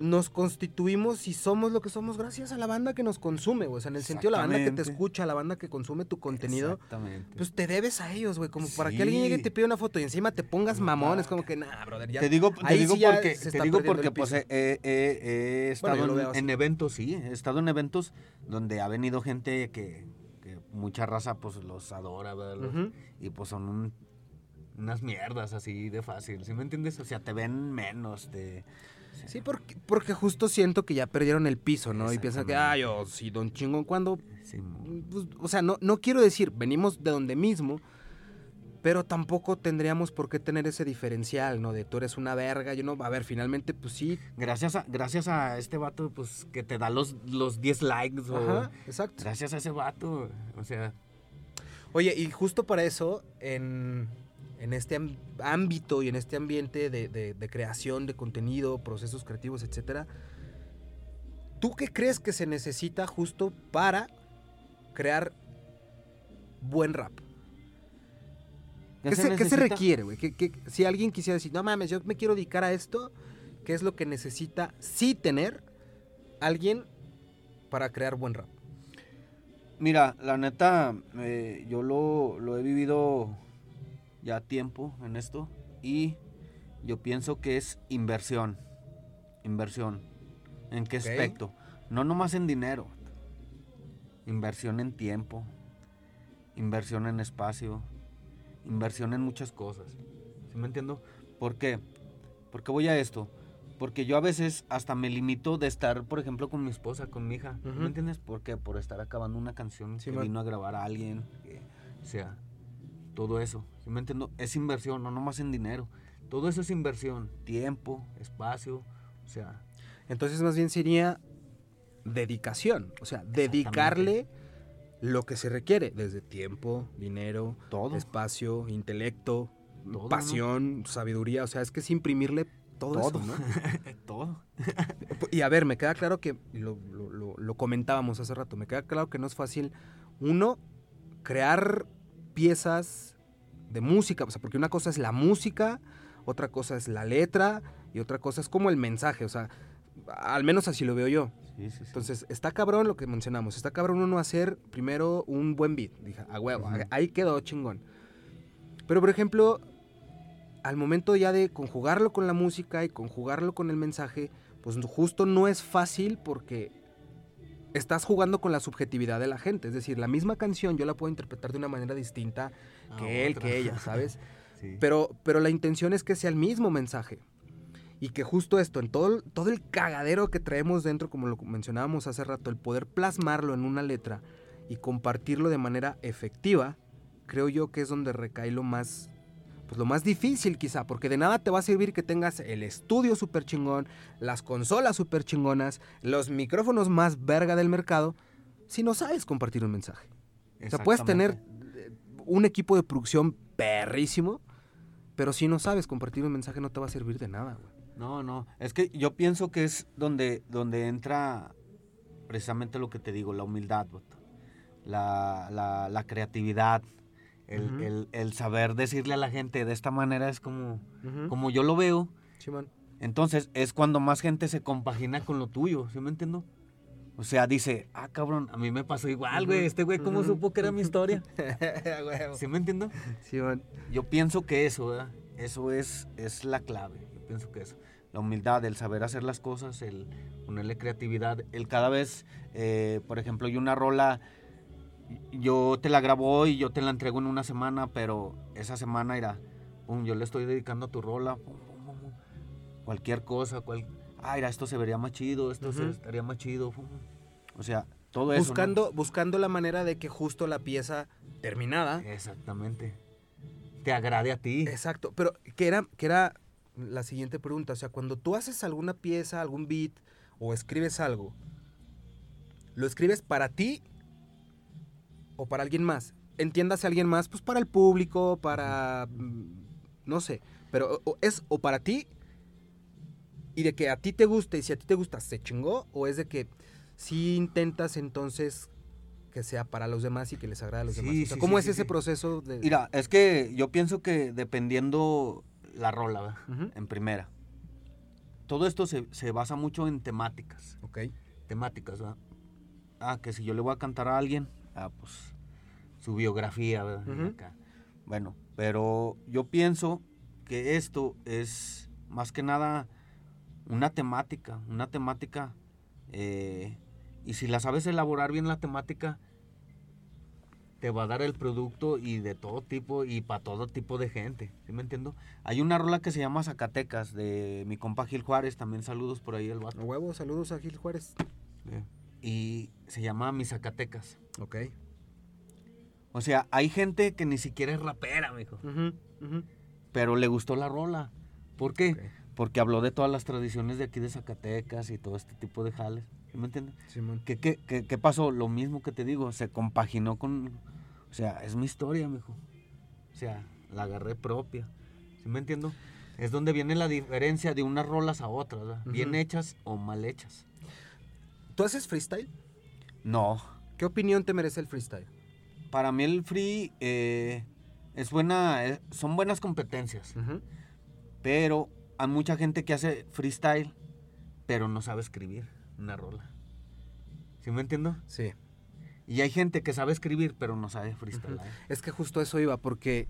nos constituimos y somos lo que somos gracias a la banda que nos consume, güey. O sea, en el sentido la banda que te escucha, la banda que consume tu contenido, Exactamente. pues te debes a ellos, güey. Como para que alguien llegue y te pida una foto y encima te pongas No, mamón, es como que, nah, brother, ya. te digo, te digo sí porque, te digo porque pues he, estado en- eventos, sí, he estado en eventos donde ha venido gente que, que mucha raza pues los adora, ¿verdad? Los-. Y pues son un- unas mierdas así de fácil, ¿sí me entiendes? O sea, te ven menos, te... Sí, porque, porque justo siento que ya perdieron el piso, ¿no? Y piensan que, ah, yo, sí, don chingón, cuando Sí, pues, o sea, no, no quiero decir, venimos de donde mismo, pero tampoco tendríamos por qué tener ese diferencial, ¿no? De tú eres una verga, yo no, a ver, finalmente, pues sí. Gracias a, gracias a este vato, pues, que te da los, los 10 likes o... Ajá, exacto. Gracias a ese vato, o sea... Oye, y justo para eso, en, en este ámbito y en este ambiente de, de- de creación de contenido, procesos creativos, etcétera, ¿tú qué crees que se necesita justo para crear buen rap? ¿Qué, se, qué se necesita? requiere, güey? ¿Qué- qué- si alguien quisiera decir, no mames, yo me quiero dedicar a esto, ¿qué es lo que necesita sí tener alguien para crear buen rap? Mira, la neta, eh, yo lo, lo he vivido ya tiempo en esto y yo pienso que es inversión. Inversión. ¿En qué aspecto? No nomás en dinero. Inversión en tiempo. Inversión en espacio. Inversión en muchas cosas. ¿Sí me entiendo? ¿Por qué? ¿Por qué voy a esto? Porque yo a veces hasta me limito de estar, por ejemplo, con mi esposa, con mi hija. ¿sí Ujú. ¿Me entiendes? ¿Por qué? Por estar acabando una canción Sí, que man. vino a grabar a alguien. que- o sea, todo eso. ¿Sí me entiendo? Es inversión, no nomás en dinero. Todo eso es inversión. Tiempo, espacio. O sea, Entonces más bien sería dedicación, o sea, dedicarle lo que se requiere, desde tiempo, dinero, todo. espacio, intelecto, Todo, pasión, sabiduría, o sea, es que es imprimirle todo, Todo. eso, ¿no? todo. Y a ver, me queda claro que, lo- lo- lo comentábamos hace rato, me queda claro que no es fácil, uno, crear piezas de música, o sea, porque una cosa es la música, otra cosa es la letra y otra cosa es como el mensaje, o sea, al menos así lo veo yo. Sí, sí, sí. Entonces, está cabrón lo que mencionamos. Está cabrón uno hacer primero un buen beat. Dije, a huevo, ahí quedó chingón. Pero, por ejemplo, al momento ya de conjugarlo con la música y conjugarlo con el mensaje, pues justo no es fácil porque estás jugando con la subjetividad de la gente. Es decir, la misma canción yo la puedo interpretar de una manera distinta Ah, que él, otra. que ella, ¿sabes? Sí. Pero, pero la intención es que sea el mismo mensaje. Y que justo esto, en todo, todo el cagadero que traemos dentro, como lo mencionábamos hace rato, el poder plasmarlo en una letra y compartirlo de manera efectiva, creo yo que es donde recae lo más, pues lo más difícil quizá, porque de nada te va a servir que tengas el estudio súper chingón, las consolas súper chingonas, los micrófonos más verga del mercado, si no sabes compartir un mensaje. O sea, puedes tener eh, un equipo de producción perrísimo, pero si no sabes compartir un mensaje no te va a servir de nada, güey. No, no. Es que yo pienso que es donde, donde entra precisamente lo que te digo, la humildad, la, la creatividad, el, Ujú. el- el saber decirle a la gente de esta manera es como, Ujú. como yo lo veo. Simón. Entonces es cuando más gente se compagina con lo tuyo, ¿sí me entiendo? O sea, dice, ah, cabrón, a mí me pasó igual, güey. Este güey, ¿cómo supo que era mi historia? ¿Sí me entiendo? Simón. Yo pienso que eso, ¿verdad? Eso es, es la clave. Yo pienso que eso. La humildad, el saber hacer las cosas, el ponerle creatividad, el cada vez, eh, por ejemplo, yo una rola, yo te la grabo hoy, yo te la entrego en una semana, pero esa semana pum, yo le estoy dedicando a tu rola, pum, pum, pum, pum. cualquier cosa, cual, ah, mira, esto se vería más chido, esto se estaría más chido, o sea, todo eso. ¿no? Buscando, buscando la manera de que justo la pieza terminada. Exactamente. Te agrade a ti. Exacto. Pero que era, que era la siguiente pregunta. O sea, cuando tú haces alguna pieza, algún beat o escribes algo, ¿lo escribes para ti o para alguien más? Entiéndase alguien más, pues para el público, para. mm, No sé. Pero es o para ti y de que a ti te guste y si a ti te gusta se chingó, o es de que si intentas entonces que sea para los demás y que les agrade a los Sí, demás. O sea, sí, ¿Cómo sí, es ese proceso de.? Mira, es que yo pienso que dependiendo la rola, ¿verdad? Ujú. en primera. todo esto se, se basa mucho en temáticas. Ok. Temáticas, ¿verdad? Ah, que si yo le voy a cantar a alguien, ah, pues su biografía, ¿verdad? Acá. Bueno, pero yo pienso que esto es más que nada una temática, una temática, eh, y si la sabes elaborar bien la temática, te va a dar el producto y de todo tipo y para todo tipo de gente, ¿sí me entiendo? Hay una rola que se llama Zacatecas de mi compa Gil Juárez, también saludos por ahí el vato, huevo, saludos a Gil Juárez. eh, y se llama Mi Zacatecas. Ok. O sea, hay gente que ni siquiera es rapera, mijo, pero le gustó la rola. ¿Por qué? Porque habló de todas las tradiciones de aquí de Zacatecas y todo este tipo de jales. ¿Sí me entiendes? Simón. ¿Qué, qué, qué, qué pasó? Lo mismo que te digo, se compaginó con... O sea, es mi historia, mijo. O sea, la agarré propia. ¿Sí me entiendo? Es donde viene la diferencia de unas rolas a otras, ¿verdad? Bien hechas o mal hechas. ¿Tú haces freestyle? No. ¿Qué opinión te merece el freestyle? Para mí el free eh, es buena, eh, son buenas competencias. Pero hay mucha gente que hace freestyle, pero no sabe escribir una rola. ¿Sí me entiendo? Sí. Y hay gente que sabe escribir, pero no sabe freestyle. Es que justo eso iba, porque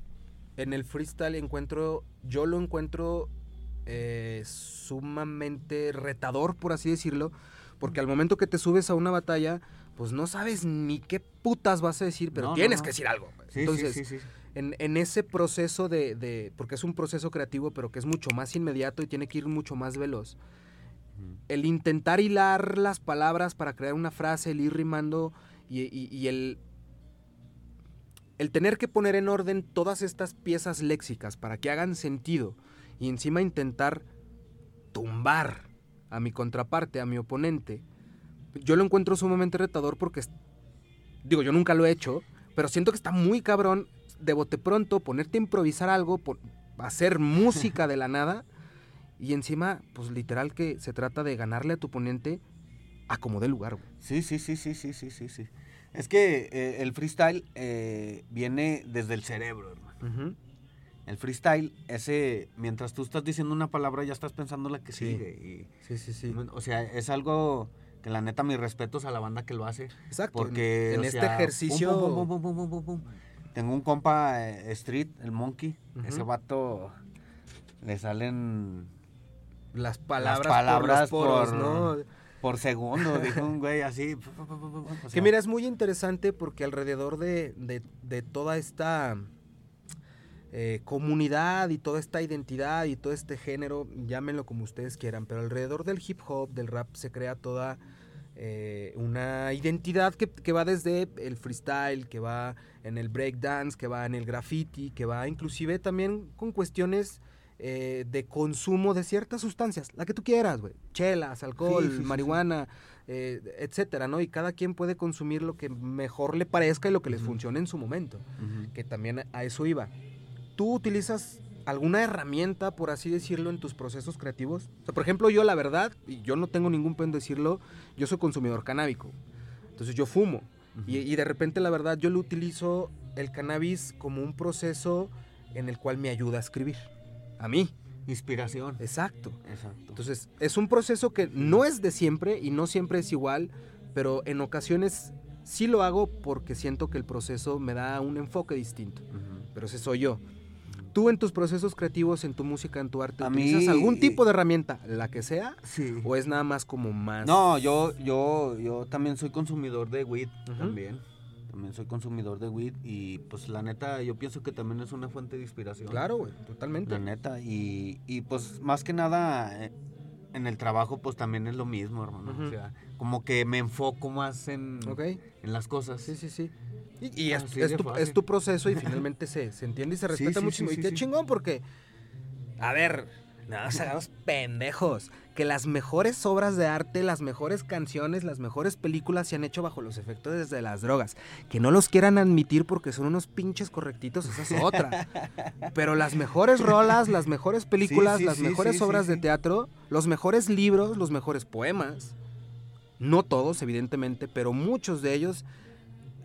en el freestyle encuentro, yo lo encuentro eh, sumamente retador, por así decirlo, porque al momento que te subes a una batalla, pues no sabes ni qué putas vas a decir, pero No, no, tienes no. que decir algo. Sí, Entonces, sí, sí. En, en ese proceso de, de- porque es un proceso creativo, pero que es mucho más inmediato y tiene que ir mucho más veloz, el intentar hilar las palabras para crear una frase, el ir rimando y, y- y el, el tener que poner en orden todas estas piezas léxicas para que hagan sentido y encima intentar tumbar a mi contraparte, a mi oponente, yo lo encuentro sumamente retador porque, digo, yo nunca lo he hecho, pero siento que está muy cabrón de bote pronto ponerte a improvisar algo, pon- hacer música de la nada y encima, pues literal que se trata de ganarle a tu oponente a como dé lugar, güey. Sí, sí, sí, sí, sí, sí, sí, sí. Es que eh, el freestyle eh, viene desde el cerebro, hermano. El freestyle, ese, mientras tú estás diciendo una palabra, ya estás pensando la que Sí. sigue. Sí, sí, sí. Y, o sea, es algo que la neta, mis respetos a la banda que lo hace. Exacto. Porque en este sea, ejercicio... Tengo un compa, eh, Street, el Monkey. Ese vato le salen Las palabras, palabras por los poros, por- ¿no? por segundo, dijo un güey así. O que mira, es muy interesante porque alrededor de, de- de toda esta eh, comunidad y toda esta identidad y todo este género, llámenlo como ustedes quieran, pero alrededor del hip hop, del rap, se crea toda eh, una identidad que, que va desde el freestyle, que va en el breakdance, que va en el graffiti, que va inclusive también con cuestiones eh, de consumo de ciertas sustancias, la que tú quieras, güey, chelas, alcohol, Sí, sí, marihuana, eh, etcétera, ¿no? Y cada quien puede consumir lo que mejor le parezca y lo que les Ujú. funcione en su momento, que también a eso iba. ¿Tú utilizas alguna herramienta, por así decirlo, en tus procesos creativos? O sea, por ejemplo, yo la verdad, y yo no tengo ningún pen decirlo, yo soy consumidor canábico. Entonces yo fumo. Y, y de repente, la verdad, yo lo utilizo el cannabis como un proceso en el cual me ayuda a escribir. A mí. Inspiración. Exacto. Exacto. Entonces, es un proceso que no es de siempre y no siempre es igual, pero en ocasiones sí lo hago porque siento que el proceso me da un enfoque distinto. Pero ese soy yo. ¿Tú en tus procesos creativos, en tu música, en tu arte, A utilizas mí- algún tipo de herramienta, la que sea, Sí. o es nada más como más... No, yo, yo, yo también soy consumidor de weed, también. También soy consumidor de weed y pues la neta yo pienso que también es una fuente de inspiración. Claro, güey, totalmente. La neta. Y, y pues más que nada eh, en el trabajo pues también es lo mismo, hermano. O sea, como que me enfoco más en, Ok, en las cosas. sí, sí, sí. Y, y es, Así es tu, fácil. es tu proceso y finalmente se, se entiende y se respeta sí, muchísimo. sí, y qué chingón porque, a ver, no nos hagamos pendejos. Que las mejores obras de arte, las mejores canciones, las mejores películas se han hecho bajo los efectos de las drogas. Que no los quieran admitir porque son unos pinches correctitos, esa es otra. Pero las mejores rolas, las mejores películas, las mejores obras de teatro, los mejores libros, los mejores poemas. No todos, evidentemente, pero muchos de ellos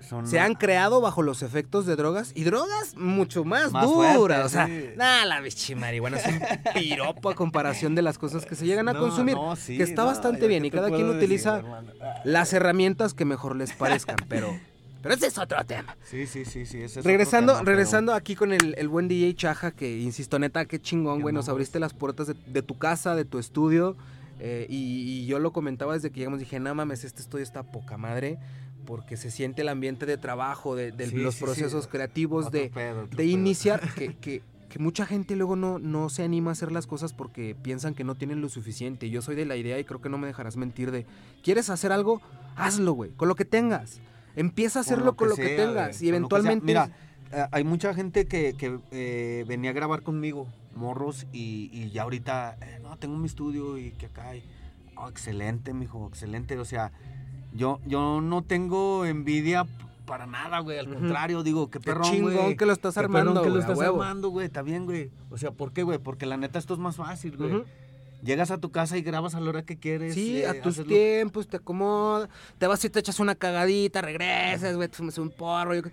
son se han creado bajo los efectos de drogas y drogas mucho más, Más duras. o sea, sí. nada, la bichi marihuana es un piropo a comparación de las cosas que se llegan a No, consumir. no, sí, que está no, bastante bien y cada quien decir, utiliza hermano. Las herramientas que mejor les parezcan, pero, pero ese es otro tema. Sí, sí, sí, sí. ese es otro regresando, pero- regresando aquí con el, el buen DJ Chaja, que insisto, neta, qué chingón, güey. Nos abriste las puertas de, de tu casa, de tu estudio. eh, y, y yo lo comentaba desde que llegamos, dije, no mames, este estudio está poca madre. Porque se siente el ambiente de trabajo, de, de Sí, los sí, sí. procesos creativos, Otro de, pedo, de iniciar, que, que- que mucha gente luego no, no se anima a hacer las cosas porque piensan que no tienen lo suficiente. Yo soy de la idea y creo que no me dejarás mentir de, ¿quieres hacer algo? Hazlo, güey, con lo que tengas. Empieza a hacerlo con lo que, sea, tengas y eventualmente... Mira, eh, hay mucha gente que, que, eh, venía a grabar conmigo, morros, y, y ya ahorita, eh, no, tengo mi estudio y que acá hay. Oh, excelente, mijo, excelente. O sea, yo, yo no tengo envidia para nada, güey. Al contrario, digo, qué Qué perrón, chingón güey. que lo estás Qué perrón armando, que lo güey, estás armando, güey. Está bien, güey. O sea, ¿por qué, güey? Porque la neta esto es más fácil, güey. Llegas a tu casa y grabas a la hora que quieres. Sí, eh, a tus lo- tiempos, te acomodas, te vas y te echas una cagadita, regresas, güey, te fumas un porro. yo qué-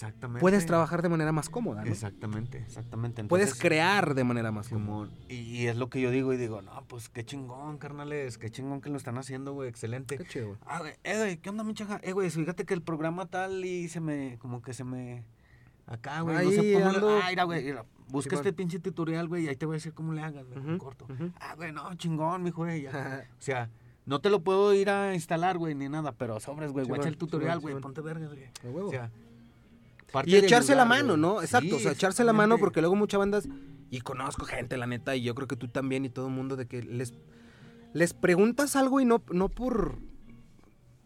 Exactamente. Puedes trabajar de manera más cómoda, ¿no? Exactamente, exactamente. Puedes crear de manera más cómoda. Y, es lo que yo digo y digo, no, pues qué chingón, carnales, qué chingón que lo están haciendo, güey, excelente. Qué chido, güey. Ah, güey, eh, güey, ¿qué onda, mi chaja? Eh, güey, fíjate que el programa tal y se me, como que se me, acá, güey, no sé cómo le, ah, mira, güey, mira, busca este pinche tutorial, güey, y ahí te voy a decir cómo le hagas, güey, corto. Ah, güey, no, chingón, mi güey, ya. o sea, no te lo puedo ir a instalar, güey, ni nada, pero sobres, güey, guacha el tutorial, güey, ponte vergas, güey. O sea, parte Y echarse la mano, güey. ¿no? Exacto, o sea, echarse la mano porque luego muchas bandas, y conozco gente, la neta, y yo creo que tú también y todo el mundo, de que les, les preguntas algo y no, no por,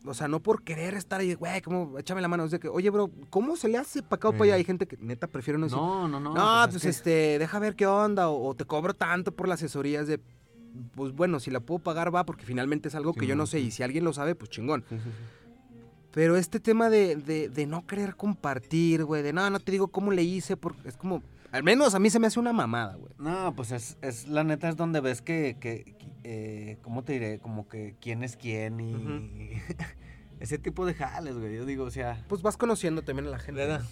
o sea, no por querer estar ahí, güey, como, échame la mano, es de que, oye, bro, ¿cómo se le hace para acá o para allá? Hay gente que neta prefiere no decir, No, no, no. no, es pues que- este, deja ver qué onda, o, o te cobro tanto por la asesoría, es de, pues bueno, si la puedo pagar va, porque finalmente es algo que yo no sé, y si alguien lo sabe, pues chingón. Sí. Pero este tema de, de, de no querer compartir, güey, de no, no te digo cómo le hice, porque es como, al menos a mí se me hace una mamada, güey. No, pues es, es la neta es donde ves que, que eh, ¿cómo te diré? Como que quién es quién y ese tipo de jales, güey. Yo digo, o sea, Pues vas conociendo también a la gente. ¿verdad?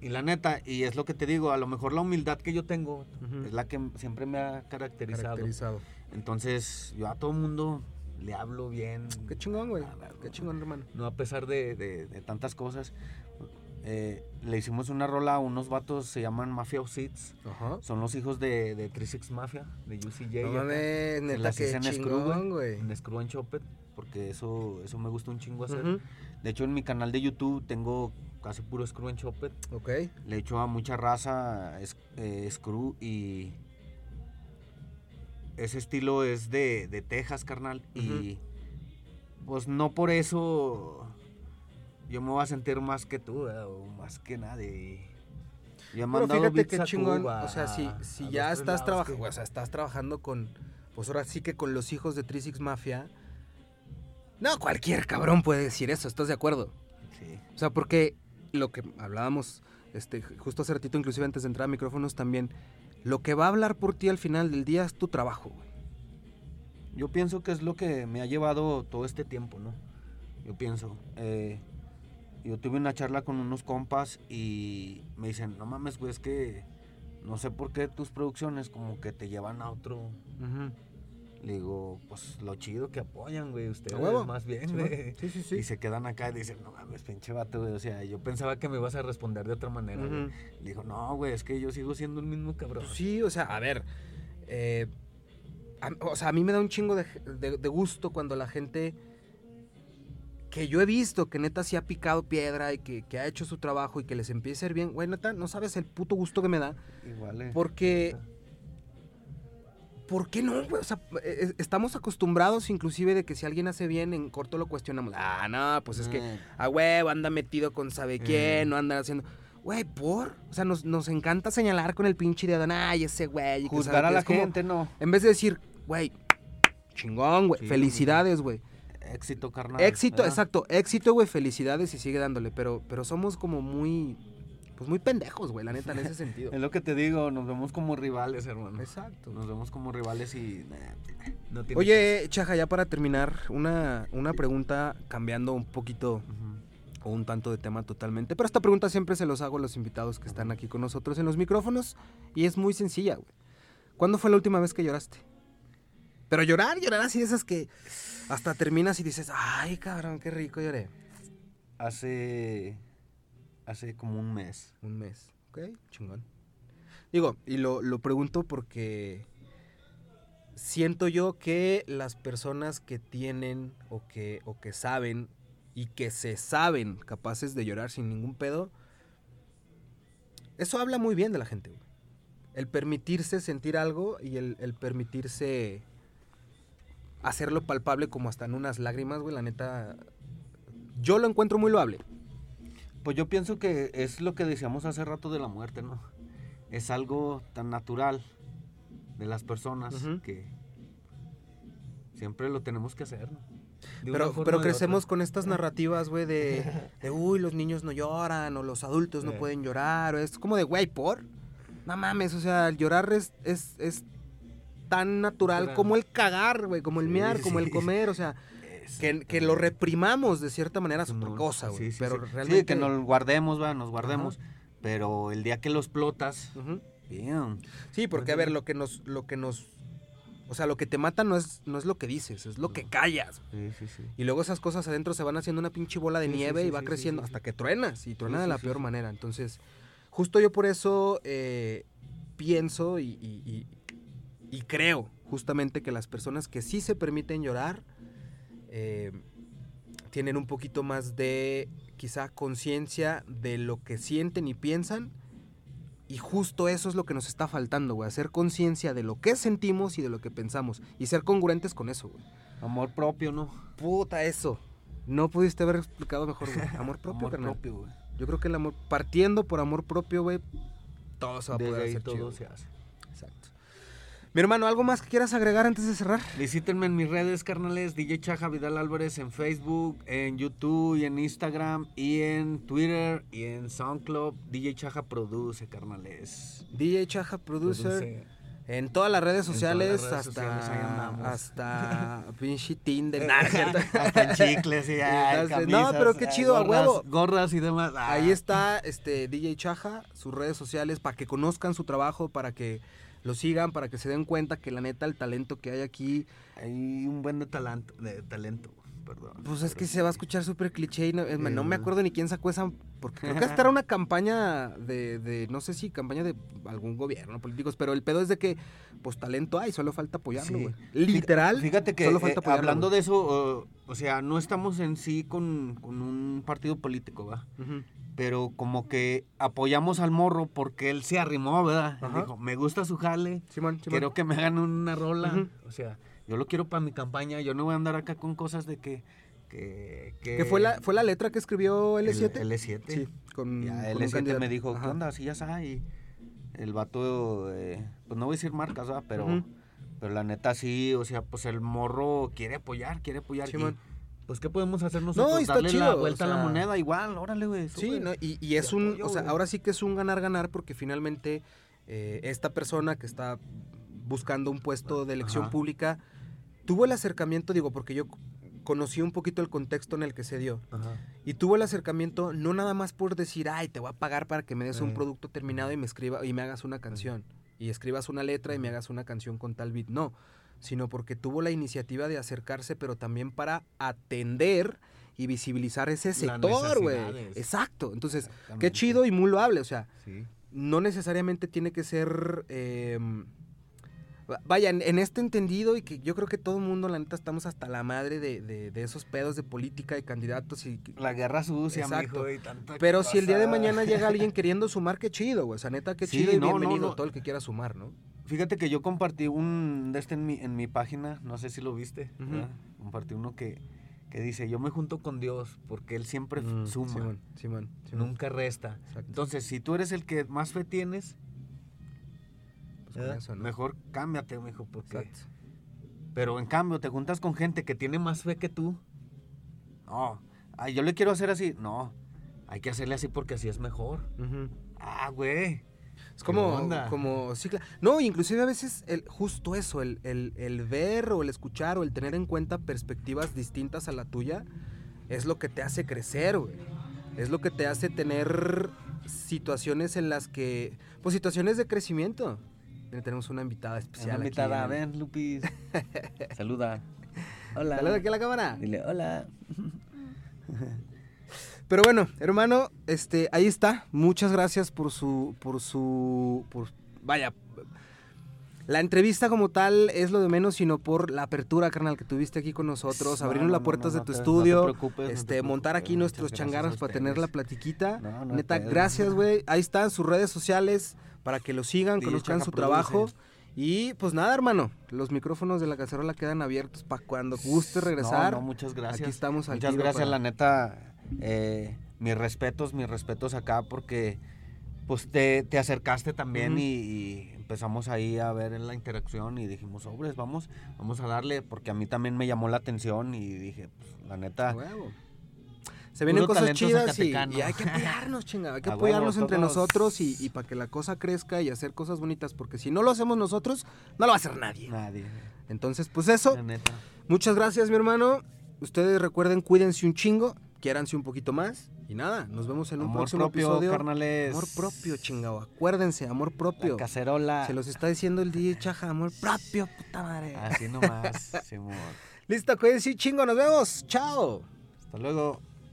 Y la neta, y es lo que te digo, a lo mejor la humildad que yo tengo es la que siempre me ha caracterizado. Caracterizado. Entonces, yo a todo mundo le hablo bien. Qué chingón, güey. Qué chingón, hermano. No a pesar de, de- de tantas cosas. Eh, le hicimos una rola a unos vatos, se llaman Mafia of Seeds. Ajá. Son los hijos de, de 36 Mafia, de UCJ. No mames, neta, las en Screw, chingón, güey. En Screw and Chopper, porque eso, eso me gusta un chingo hacer. De hecho, en mi canal de YouTube tengo casi puro Screw and Chopper. Ok. Le echo a mucha raza es- eh, Screw y ese estilo es de, de Texas, carnal. Y pues no por eso yo me voy a sentir más que tú ¿verdad? o más que nadie. Ya me Pero fíjate qué chingón. Cuba, O sea, si, si ya estás trabajando, o sea, estás trabajando con, pues ahora sí que con los hijos de Trisix Mafia. No, cualquier cabrón puede decir eso, ¿estás de acuerdo? Sí. O sea, porque lo que hablábamos este, justo hace ratito, inclusive antes de entrar a micrófonos también, lo que va a hablar por ti al final del día es tu trabajo, güey. Yo pienso que es lo que me ha llevado todo este tiempo, ¿no? Yo pienso. eh, yo tuve una charla con unos compas y me dicen, no mames, güey, es que no sé por qué tus producciones como que te llevan a otro. Le digo, pues lo chido que apoyan, güey, ustedes huevo. más bien, Sí, güey. sí, sí, sí. Y se quedan acá y dicen, no mames, pinche vato, güey. O sea, yo pensaba que me ibas a responder de otra manera, güey. Ujú. Le digo, no, güey, es que yo sigo siendo el mismo cabrón. Pues sí, o sea, a ver. eh, a- o sea, a mí me da un chingo de, de- de gusto cuando la gente que yo he visto que neta sí ha picado piedra y que, que ha hecho su trabajo y que les empieza a ir bien, güey, neta, no sabes el puto gusto que me da. Igual, eh. Porque. ¿Por qué no? O sea, eh, eh, estamos acostumbrados inclusive de que si alguien hace bien, en corto lo cuestionamos. Ah, no, pues es que Eh, a huevo anda metido con sabe quién, no anda haciendo. Güey, por. O sea, nos, nos encanta señalar con el pinche dedo, ay, ese güey. que Juzgar a qué". la como- gente, no. En vez de decir, güey, chingón, güey, Sí, felicidades, güey. Éxito, carnal. Éxito, ¿verdad? exacto, éxito, güey, felicidades y sigue dándole. Pero, pero somos como muy. Pues muy pendejos, güey, la neta, en ese sentido. Es lo que te digo, nos vemos como rivales, hermano. Exacto. Nos vemos como rivales y... nah, no tiene Oye, Chaja, ya para terminar, una, una pregunta cambiando un poquito o un tanto de tema totalmente. Pero esta pregunta siempre se los hago a los invitados que están aquí con nosotros en los micrófonos y es muy sencilla, güey. ¿Cuándo fue la última vez que lloraste? Pero llorar, llorar así de esas que hasta terminas y dices, ay, cabrón, qué rico lloré. Hace. Hace como un mes. Un mes, ok, chingón. Digo, y lo, lo pregunto porque siento yo que las personas que tienen o que, o que saben y que se saben capaces de llorar sin ningún pedo, eso habla muy bien de la gente. El permitirse sentir algo y el, el permitirse hacerlo palpable como hasta en unas lágrimas, güey, la neta, yo lo encuentro muy loable. Pues yo pienso que es lo que decíamos hace rato de la muerte, ¿no? Es algo tan natural de las personas que siempre lo tenemos que hacer, ¿no? Pero, pero crecemos con estas narrativas, güey, de, de, uy, los niños no lloran, o los adultos no pueden llorar, o es como de, güey, ¿por? No mames, o sea, el llorar es, es, es tan natural como el cagar, güey, como el Sí, mear, como el comer, o sea, que, que lo reprimamos de cierta manera es otra No, cosa, güey. sí, sí, pero sí. realmente... Sí, que nos guardemos, va, nos guardemos. Pero el día que lo explotas, Ujú. bien. Sí, porque a ver, lo que nos, lo que nos, o sea, lo que te mata no es, no es lo que dices, es lo que callas. Sí, sí, sí. Y luego esas cosas adentro se van haciendo una pinche bola de nieve y va creciendo hasta que truenas y truena de la peor manera. Entonces, justo yo por eso eh, pienso y, y- y- y creo justamente que las personas que sí se permiten llorar eh, tienen un poquito más de quizá conciencia de lo que sienten y piensan. Y justo eso es lo que nos está faltando, güey. Hacer conciencia de lo que sentimos y de lo que pensamos. Y ser congruentes con eso, güey. Amor propio, ¿no? Puta, eso. No pudiste haber explicado mejor, güey. Amor propio, Amor carnal. propio, güey. Yo creo que el amor, partiendo por amor propio, güey, todo se va a Desde poder hacer todo chido. se hace. Mi hermano, ¿algo más que quieras agregar antes de cerrar? Visítenme en mis redes, carnales, DJ Chaja Vidal Álvarez en Facebook, en YouTube y en Instagram y en Twitter y en SoundCloud. DJ Chaja produce, carnales. DJ Chaja Producer. Produce. En todas las redes sociales, las redes hasta, sociales, hasta pinche Tinder. Cierto. Hasta en chicles y ay, Entonces, no, camisas, pero qué ay, chido, a huevo. Gorras y demás. Ah. Ahí está este DJ Chaja, sus redes sociales, para que conozcan su trabajo, para que lo sigan, para que se den cuenta que la neta el talento que hay aquí Hay un buen de talento, de talento, perdón. Pues es que se va a escuchar súper cliché y no, no me acuerdo ni quién sacó esa, porque creo que era una campaña de, de, no sé si campaña de algún gobierno, políticos, pero el pedo es de que, pues talento hay, solo falta apoyarlo, Sí. güey. Literal, Fíjate que solo falta eh, apoyarlo, hablando de eso, uh, o sea, no estamos en sí con, con un partido político, ¿va? Pero como que apoyamos al morro porque él se arrimó, ¿verdad? Dijo, me gusta su jale, Simón, Simón. quiero que me hagan una rola. O sea, yo lo quiero para mi campaña, yo no voy a andar acá con cosas de que... Que, que Que fue la, fue la letra que escribió L7. El, L7. Sí, con, Ya, con un L7 candidato. me dijo, ¿qué Ajá. onda? Así ya está. Y el vato, eh, pues no voy a decir marcas, ¿verdad? Pero, pero la neta sí, o sea, pues el morro quiere apoyar, quiere apoyar. y, pues, ¿qué podemos hacer nosotros? y está Darle chido, la o vuelta a la moneda, igual, órale, güey. Sí. ¿no? y, y es un, apoyo, o sea, ahora sí que es un ganar-ganar porque finalmente eh, esta persona que está buscando un puesto de elección Ajá. pública tuvo el acercamiento, digo, porque yo conocí un poquito el contexto en el que se dio. Ajá. Y tuvo el acercamiento no nada más por decir, ay, te voy a pagar para que me des un producto terminado y me escriba y me hagas una canción. Y escribas una letra y me hagas una canción con tal beat. No, sino porque tuvo la iniciativa de acercarse, pero también para atender y visibilizar ese sector, güey. Exacto. Entonces, qué chido y muy loable. O sea, Sí. no necesariamente tiene que ser. eh, va- vaya, en, este entendido, y que yo creo que todo el mundo, la neta, estamos hasta la madre de, de- de esos pedos de política, de candidatos y. La guerra sucia, Exacto. mijo, y tanta Pero si el día de mañana llega alguien queriendo sumar, qué chido, güey. O sea, neta, qué Sí, chido y no, bienvenido no. todo el que quiera sumar, ¿no? Fíjate que yo compartí un de este en mi, en mi página, no sé si lo viste, compartí uno que, que dice, yo me junto con Dios porque Él siempre Mm, suma, Simón, Simón, Simón. nunca resta. Exacto. Entonces, si tú eres el que más fe tienes, con ¿verdad? eso, ¿no? mejor cámbiate, mijo, porque... Exacto. Pero en cambio, te juntas con gente que tiene más fe que tú. No, ay, yo le quiero hacer así. No, hay que hacerle así porque así es mejor. Ujú. Ah, güey. Es ¿Qué como, onda? como, sí, cla- no, inclusive a veces el, justo eso, el, el- el ver o el escuchar o el tener en cuenta perspectivas distintas a la tuya, es lo que te hace crecer, güey. es lo que te hace tener situaciones en las que, pues situaciones de crecimiento. Tenemos una invitada especial. Una invitada, ven, Lupis. Saluda. Hola. Saluda aquí a la cámara. Dile, hola. Pero bueno, hermano, este, ahí está. Muchas gracias por su, por su, por, vaya, la entrevista como tal es lo de menos, sino por la apertura, carnal, que tuviste aquí con nosotros, No, abrirnos no, las puertas no, de tu te- no te estudio, te este, montar aquí nuestros changarros para tener la platiquita. No, no hay Neta, gracias, güey. Ahí están sus redes sociales para que lo sigan, conozcan su Produce. trabajo. Y pues nada, hermano, los micrófonos de la cacerola quedan abiertos para cuando guste regresar. No, no, muchas gracias. Aquí estamos al Muchas gracias, para- la neta. eh, mis respetos, mis respetos acá porque pues te, te acercaste también y, y empezamos ahí a ver la interacción y dijimos, sobres, vamos, vamos a darle, porque a mí también me llamó la atención y dije, pues, la neta, Huevo. Se vienen cosas chidas y, hay que apoyarnos, chinga. Hay que huevo, apoyarnos entre nosotros y, y para que la cosa crezca y hacer cosas bonitas. Porque si no lo hacemos nosotros, no lo va a hacer nadie. nadie. Entonces, pues eso. La neta. Muchas gracias, mi hermano. Ustedes recuerden, cuídense un chingo, quiéranse un poquito más. Y nada, nos vemos en un Amor próximo propio, episodio. carnales. Amor propio, chingado. Acuérdense, amor propio. La cacerola. Se los está diciendo el DJ Chaja, amor propio, puta madre. Así nomás, Simón. Listo, cuídense un chingo, nos vemos. Chao. Hasta luego.